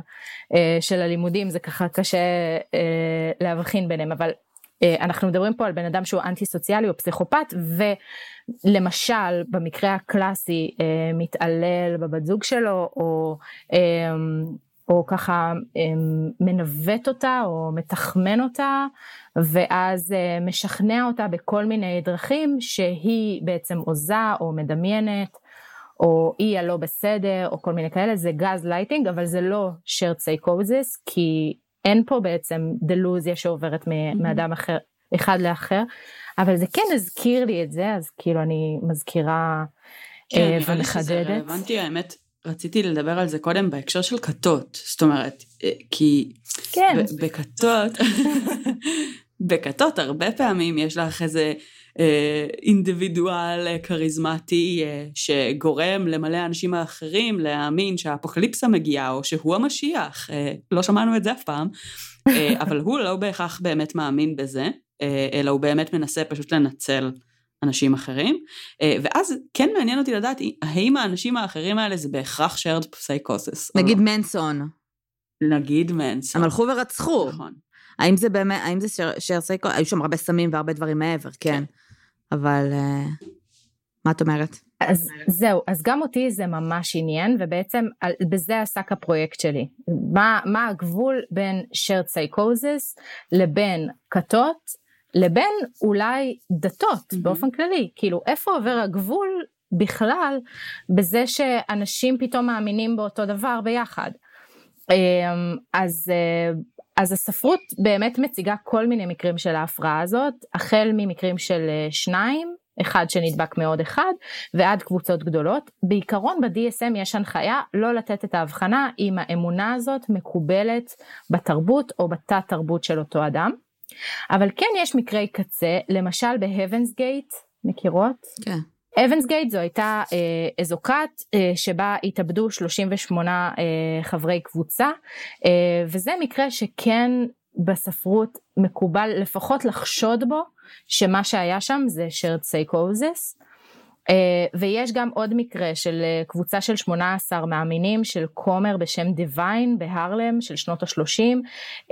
אה, של הלימודים זה ככה קשה אה, להבחין ביניהם, אבל אה, אנחנו מדברים פה על בן אדם שהוא אנטי סוציאלי או פסיכופת, ולמשל במקרה הקלאסי מתעלל בבת זוג שלו, או או ככה אמ, מנווט אותה או מתחמן אותה ואז אה, משכנע אותה בכל מיני דרכים שהיא בעצם הוזה או מדמיינת או היא הלא בסדר או כל מיני כאלה. זה גז לייטינג אבל זה לא shared psychosis כי אין פה בעצם דלוזיה שעוברת מ- מאדם אחר אחד לאחר. אבל זה כן הזכיר לי את זה אז כאילו אני מזכירה כן, אה, נראה לי שזה ומחדדת. רלוונטי, האמת, רציתי לדבר על זה קודם בהקשר של כתות, זאת אומרת, אה, כי כן. בכתות, בכתות הרבה פעמים יש לך איזה אה, אינדיבידואל אה, כריזמטי אה, שגורם למלא האנשים האחרים להאמין שהאפוקליפסה מגיעה או שהוא המשיח, אה, לא שמענו את זה אף פעם, אה, אבל הוא לא בהכרח באמת מאמין בזה, אה, אלא הוא באמת מנסה פשוט לנצל אנשים אחרים, אה, ואז כן מעניין אותי לדעת האם האנשים האחרים האלה זה בהכרח shared psychosis. או נגיד לא. מנסון, נגיד מנסון. הם הלכו ורצחו. נכון. האם זה באמת, האם זה שייר סייקו? היו שם הרבה סמים והרבה דברים מעבר, כן. אבל אה, מה את אומרת? אז זהו, אז גם אותי זה ממש עניין, ובעצם על, בזה עסק הפרויקט שלי. מה, מה הגבול בין shared psychosis לבין כתות, לבין אולי דתות Mhm. באופן כללי. כאילו, איפה עובר הגבול בכלל בזה שאנשים פתאום מאמינים באותו דבר ביחד. אמ, אז, אה, אז הספרות באמת מציגה כל מיני מקרים של ההפרעה הזאת, החל ממקרים של שניים, אחד שנדבק מעוד אחד, ועד קבוצות גדולות. בעיקרון ב-DSM יש הנחיה לא לתת את ההבחנה אם האמונה הזאת מקובלת בתרבות או בתת תרבות של אותו אדם. אבל כן יש מקרי קצה, למשל בהבנס גייט, מכירות? כן. אבנס גייט זו הייתה אה, איזו כת אה, שבה התאבדו 38 אה, חברי קבוצה, אה, וזה מקרה שכן בספרות מקובל לפחות לחשוד בו שמה שהיה שם זה shared psychosis. אה, ויש גם עוד מקרה של אה, קבוצה של 18 מאמינים של כומר בשם דיוויין בהרלם של שנות ה-30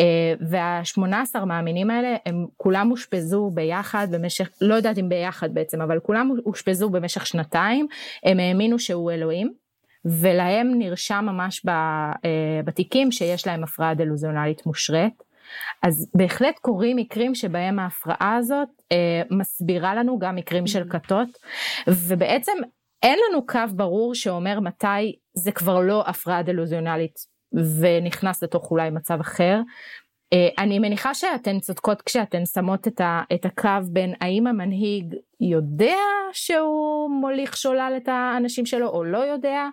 אה, וה-18 מאמינים האלה הם כולם אושפזו ביחד במשך, לא יודעת אם ביחד בעצם, אבל כולם אושפזו במשך שנתיים, הם האמינו שהוא אלוהים. ולהם נרשם ממש בתיקים שיש להם הפרעה דלוזיונלית מושרת. אז בהחלט קורים מקרים שבהם ההפרעה הזאת אה, מסבירה לנו גם מקרים של mm-hmm. כתות, ובעצם אין לנו קו ברור שאומר מתי זה כבר לא הפרעה דלוזיונלית ונכנס לתוך אולי מצב אחר. אה, אני מניחה שאתן צודקות כשאתן שמות את, ה, את הקו בין האם המנהיג יודע שהוא מוליך שולל את האנשים שלו או לא יודע,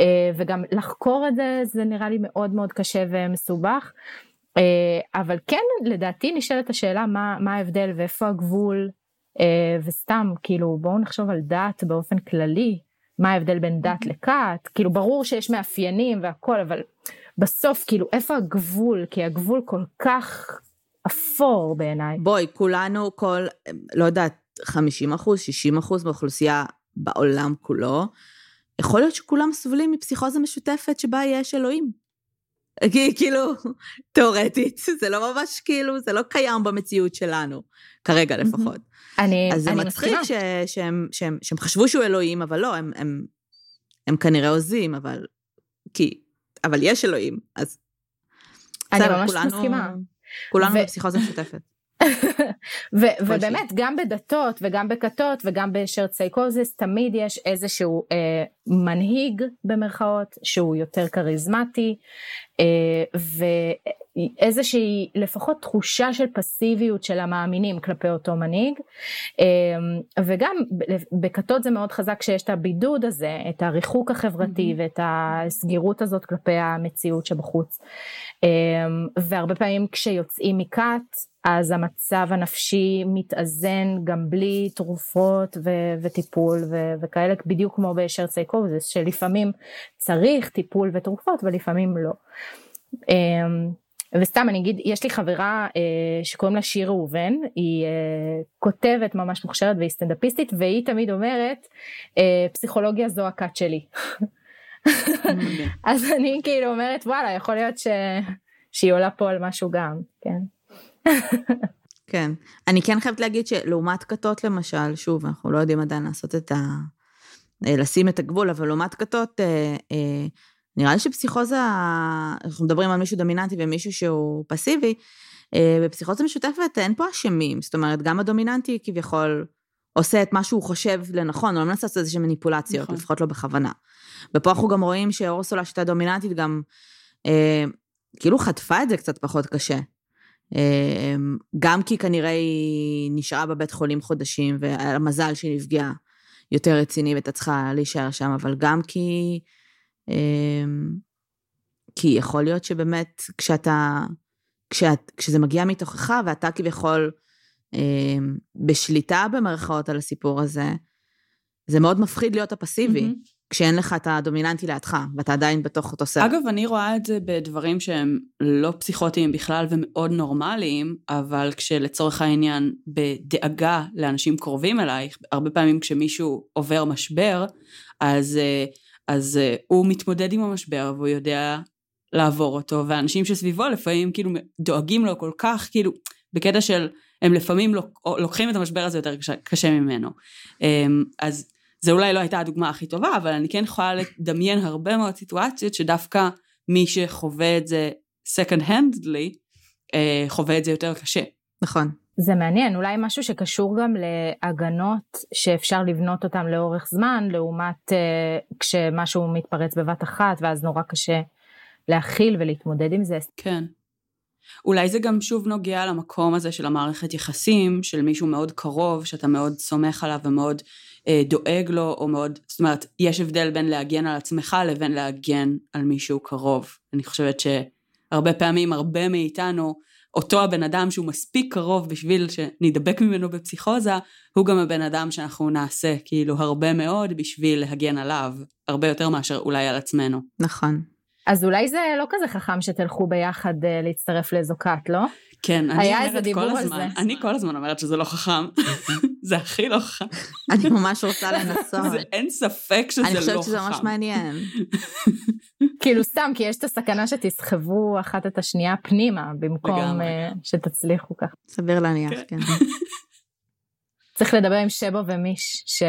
אה, וגם לחקור את זה זה נראה לי מאוד מאוד קשה ומסובך. אה, אבל כן לדעתי נשאלת השאלה מה, מה ההבדל ואיפה הגבול אה, וסתם כאילו בואו נחשוב על דת באופן כללי מה ההבדל בין דת לכת כאילו ברור שיש מאפיינים והכל אבל בסוף כאילו איפה הגבול כי הגבול כל כך אפור בעיניי. בואי כולנו כל לא יודעת 50 אחוז 60 אחוז באוכלוסייה בעולם כולו יכול להיות שכולם סובלים מפסיכוזה משותפת שבה יש אלוהים. כאילו, תאורטית, זה לא ממש כאילו, זה לא קיים במציאות שלנו, כרגע לפחות. אני, אז זה מצחיק ש, שהם, שהם, שהם חשבו שהוא אלוהים, אבל לא, הם, הם, הם כנראה עוזים, אבל... כי... אבל יש אלוהים, אז... אני ממש כולנו, מסכימה. כולנו ו... בפסיכוזה משותפת. ו- ובאמת גם בדתות וגם בכתות וגם בשרט סייקוזיס תמיד יש איזשהו אה, מנהיג במרכאות שהוא יותר כריזמטי אה, ואיזושהי לפחות תחושה של פסיביות של המאמינים כלפי אותו מנהיג אה, וגם בכתות זה מאוד חזק שיש את הבידוד הזה את הריחוק החברתי mm-hmm. ואת הסגירות הזאת כלפי המציאות שבחוץ אה, והרבה פעמים כשיוצאים מכת אז המצב הנפשי מתאזן גם בלי תרופות ו- וטיפול ו- וכאלה, בדיוק כמו בשר סייקוזיס, שלפעמים צריך טיפול ותרופות ולפעמים לא. וסתם אני אגיד, יש לי חברה אה, שקוראים לה שיר ראובן, היא אה, כותבת ממש מוכשרת והיא סטנדאפיסטית, והיא תמיד אומרת, אה, פסיכולוגיה זו הכת שלי. אז אני כאילו אומרת, וואלה, יכול להיות ש... שהיא עולה פה על משהו גם, כן. כן. אני כן חייבת להגיד שלעומת כתות למשל, שוב, אנחנו לא יודעים עדיין לעשות את ה... אה, לשים את הגבול, אבל לעומת כתות, אה, אה, נראה לי שפסיכוזה, אנחנו מדברים על מישהו דומיננטי ומישהו שהוא פסיבי, בפסיכוזה משותפת אין פה אשמים, זאת אומרת, גם הדומיננטי כביכול עושה את מה שהוא חושב לנכון, הוא לא מנסה לעשות איזשהן מניפולציות, נכון. לפחות לא בכוונה. ופה אנחנו גם רואים שאורסולה, שהייתה דומיננטית, גם אה, כאילו חטפה את זה קצת פחות קשה. אמ, גם כי כנראה היא נשארה בבית חולים חודשים, והיה לה מזל שהיא נפגעה יותר רציני והייתה צריכה להישאר שם, אבל גם כי... אמ, כי יכול להיות שבאמת כשאתה... כשאת, כשזה מגיע מתוכך ואתה כביכול אמ, בשליטה במרכאות על הסיפור הזה, זה מאוד מפחיד להיות הפסיבי. Mm-hmm. כשאין לך את הדומיננטי לידך, ואתה עדיין בתוך אותו סרט. אגב, אני רואה את זה בדברים שהם לא פסיכוטיים בכלל ומאוד נורמליים, אבל כשלצורך העניין בדאגה לאנשים קרובים אלייך, הרבה פעמים כשמישהו עובר משבר, אז, אה, אז אה, הוא מתמודד עם המשבר והוא יודע לעבור אותו, ואנשים שסביבו לפעמים כאילו דואגים לו כל כך, כאילו, בקטע של הם לפעמים לוקחים את המשבר הזה יותר קשה, קשה ממנו. אמ, אז זה אולי לא הייתה הדוגמה הכי טובה, אבל אני כן יכולה לדמיין הרבה מאוד סיטואציות שדווקא מי שחווה את זה second handedly, אה, חווה את זה יותר קשה. נכון. זה מעניין, אולי משהו שקשור גם להגנות שאפשר לבנות אותן לאורך זמן, לעומת uh, כשמשהו מתפרץ בבת אחת ואז נורא קשה להכיל ולהתמודד עם זה. כן. אולי זה גם שוב נוגע למקום הזה של המערכת יחסים, של מישהו מאוד קרוב, שאתה מאוד סומך עליו ומאוד אה, דואג לו, או מאוד, זאת אומרת, יש הבדל בין להגן על עצמך לבין להגן על מישהו קרוב. אני חושבת שהרבה פעמים, הרבה מאיתנו, אותו הבן אדם שהוא מספיק קרוב בשביל שנדבק ממנו בפסיכוזה, הוא גם הבן אדם שאנחנו נעשה כאילו הרבה מאוד בשביל להגן עליו, הרבה יותר מאשר אולי על עצמנו. נכון. אז אולי זה לא כזה חכם שתלכו ביחד uh, להצטרף לאיזו כת, לא? כן, אני היה איזה אומרת דיבור כל על הזמן, זה. אני כל הזמן אומרת שזה לא חכם, זה הכי לא חכם, אני ממש רוצה לנסות. זה, אין ספק שזה לא אני חכם. חושבת שזה ממש מעניין. כאילו סתם, כי יש את הסכנה שתסחבו אחת את השנייה פנימה, במקום uh, שתצליחו ככה. סביר להניח, כן. כן. צריך לדבר עם שבו ומיש, ש...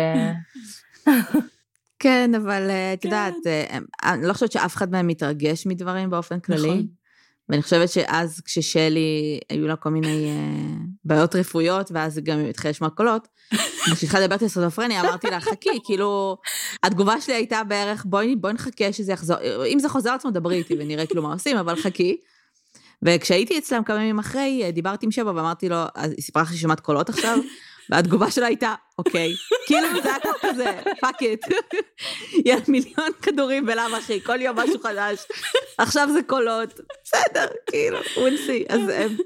כן, אבל אה, את כן. יודעת, אה, אני לא חושבת שאף אחד מהם מתרגש מדברים באופן כללי. ואני חושבת שאז כששלי, היו לה כל מיני אה, בעיות רפואיות, ואז היא גם התחילה לשמוע קולות, כשהתחלתי לדבר על סכיזופרניה, אמרתי לה, חכי, כאילו, התגובה שלי הייתה בערך, בואי, בואי נחכה שזה יחזור, אם זה חוזר עצמו, דברי איתי ונראה כאילו מה עושים, אבל חכי. וכשהייתי אצלם כמה ימים אחרי, דיברתי עם שבע ואמרתי לו, אז היא סיפרה לך שהיא שומעת קולות עכשיו, והתגובה שלה הייתה, אוקיי. כאילו זה היה כזה, fuck it. יהיה מיליון כדורים בלאו הכי, כל יום משהו חדש. עכשיו זה קולות, בסדר, כאילו, we'll see. אז הם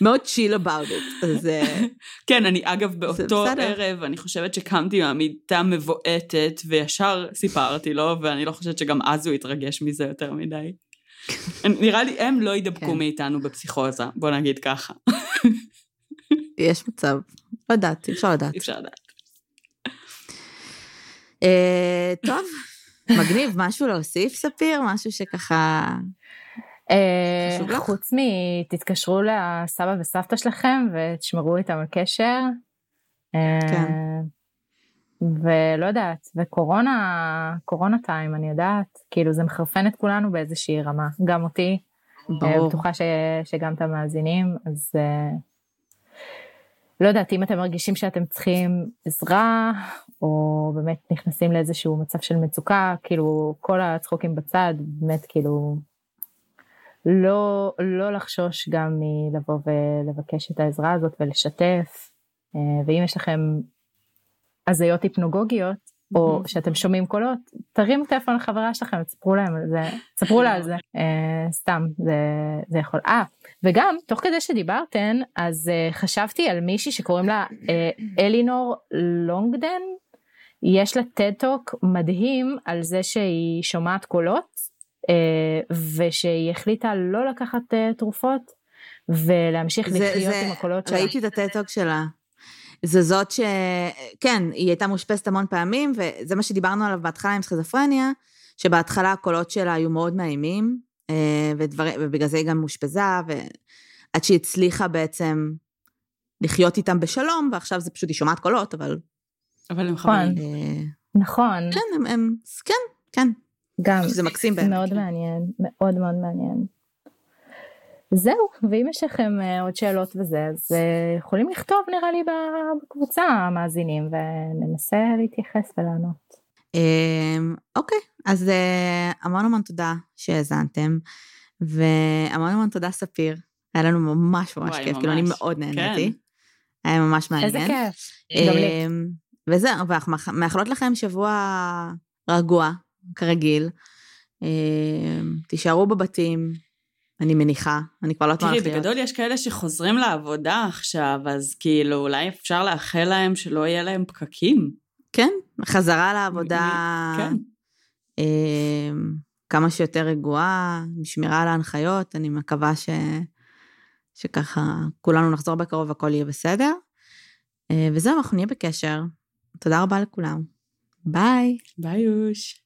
מאוד chill about it. אז אה, כן, אני אגב באותו. ערב, אני חושבת שקמתי מהמיטה מבועתת, וישר סיפרתי לו, ואני לא חושבת שגם אז הוא התרגש מזה יותר מדי. נראה לי הם לא ידבקו כן. מאיתנו בפסיכוזה, בוא נגיד ככה. יש מצב. לא יודעת, אפשר לדעת. אי אפשר לדעת. אה, טוב, מגניב, משהו להוסיף, ספיר? משהו שככה... אה, חשוב לך? חוץ מתתקשרו לסבא וסבתא שלכם ותשמרו איתם על קשר. אה, כן. ולא יודעת, וקורונה, קורונה טיים, אני יודעת, כאילו זה מחרפן את כולנו באיזושהי רמה, גם אותי, ברור. בטוחה ש, שגם את המאזינים, אז לא יודעת, אם אתם מרגישים שאתם צריכים עזרה, או באמת נכנסים לאיזשהו מצב של מצוקה, כאילו כל הצחוקים בצד, באמת כאילו, לא, לא לחשוש גם מלבוא ולבקש את העזרה הזאת ולשתף, אה, ואם יש לכם הזיות היפנוגוגיות, או שאתם שומעים קולות, תרימו טלפון לחברה שלכם, תספרו להם על זה, תספרו לה על זה, אה, סתם, זה, זה יכול. אה, וגם, תוך כדי שדיברתן, אז אה, חשבתי על מישהי שקוראים לה אה, אלינור לונגדן, יש לה TED Talk מדהים על זה שהיא שומעת קולות, ושהיא החליטה לא לקחת תרופות, ולהמשיך זה- לחיות זה- עם הקולות שלה. ראיתי את ה TED Talk שלה. זה זאת ש... כן, היא הייתה מאושפזת המון פעמים, וזה מה שדיברנו עליו בהתחלה עם סכיזופרניה, שבהתחלה הקולות שלה היו מאוד מאיימים, אה, ודבר... ובגלל זה היא גם מאושפזה, ועד שהיא הצליחה בעצם לחיות איתם בשלום, ועכשיו זה פשוט, היא שומעת קולות, אבל... אבל הם נכון. חברים. נכון, כן, הם... הם... כן, כן. גם. זה מקסים באמת. מאוד מעניין, מאוד מאוד מעניין. זהו, ואם יש לכם אה, עוד שאלות וזה, אז אה, יכולים לכתוב נראה לי ב- בקבוצה המאזינים וננסה להתייחס ולענות. אמ, אוקיי, אז אה, המון המון תודה שהאזנתם, והמון המון תודה ספיר. היה לנו ממש ממש כיף, כאילו אני. מאוד נהניתי. כן. היה ממש מעניין. איזה כיף. גם לי. אמ, וזהו, ואנחנו מאח- מאחלות לכם שבוע רגוע, כרגיל. אמ, תישארו בבתים, אני מניחה, אני כבר לא יודעת מה תראי, הולך להיות. בגדול יש כאלה שחוזרים לעבודה עכשיו, אז כאילו אולי אפשר לאחל להם שלא יהיה להם פקקים. כן, חזרה לעבודה. כן. אמ, כמה שיותר רגועה, עם שמירה על ההנחיות, אני מקווה ש... שככה כולנו נחזור בקרוב והכל יהיה בסדר. אה, וזהו, אנחנו נהיה בקשר. תודה רבה לכולם. ביי. ביי יוש.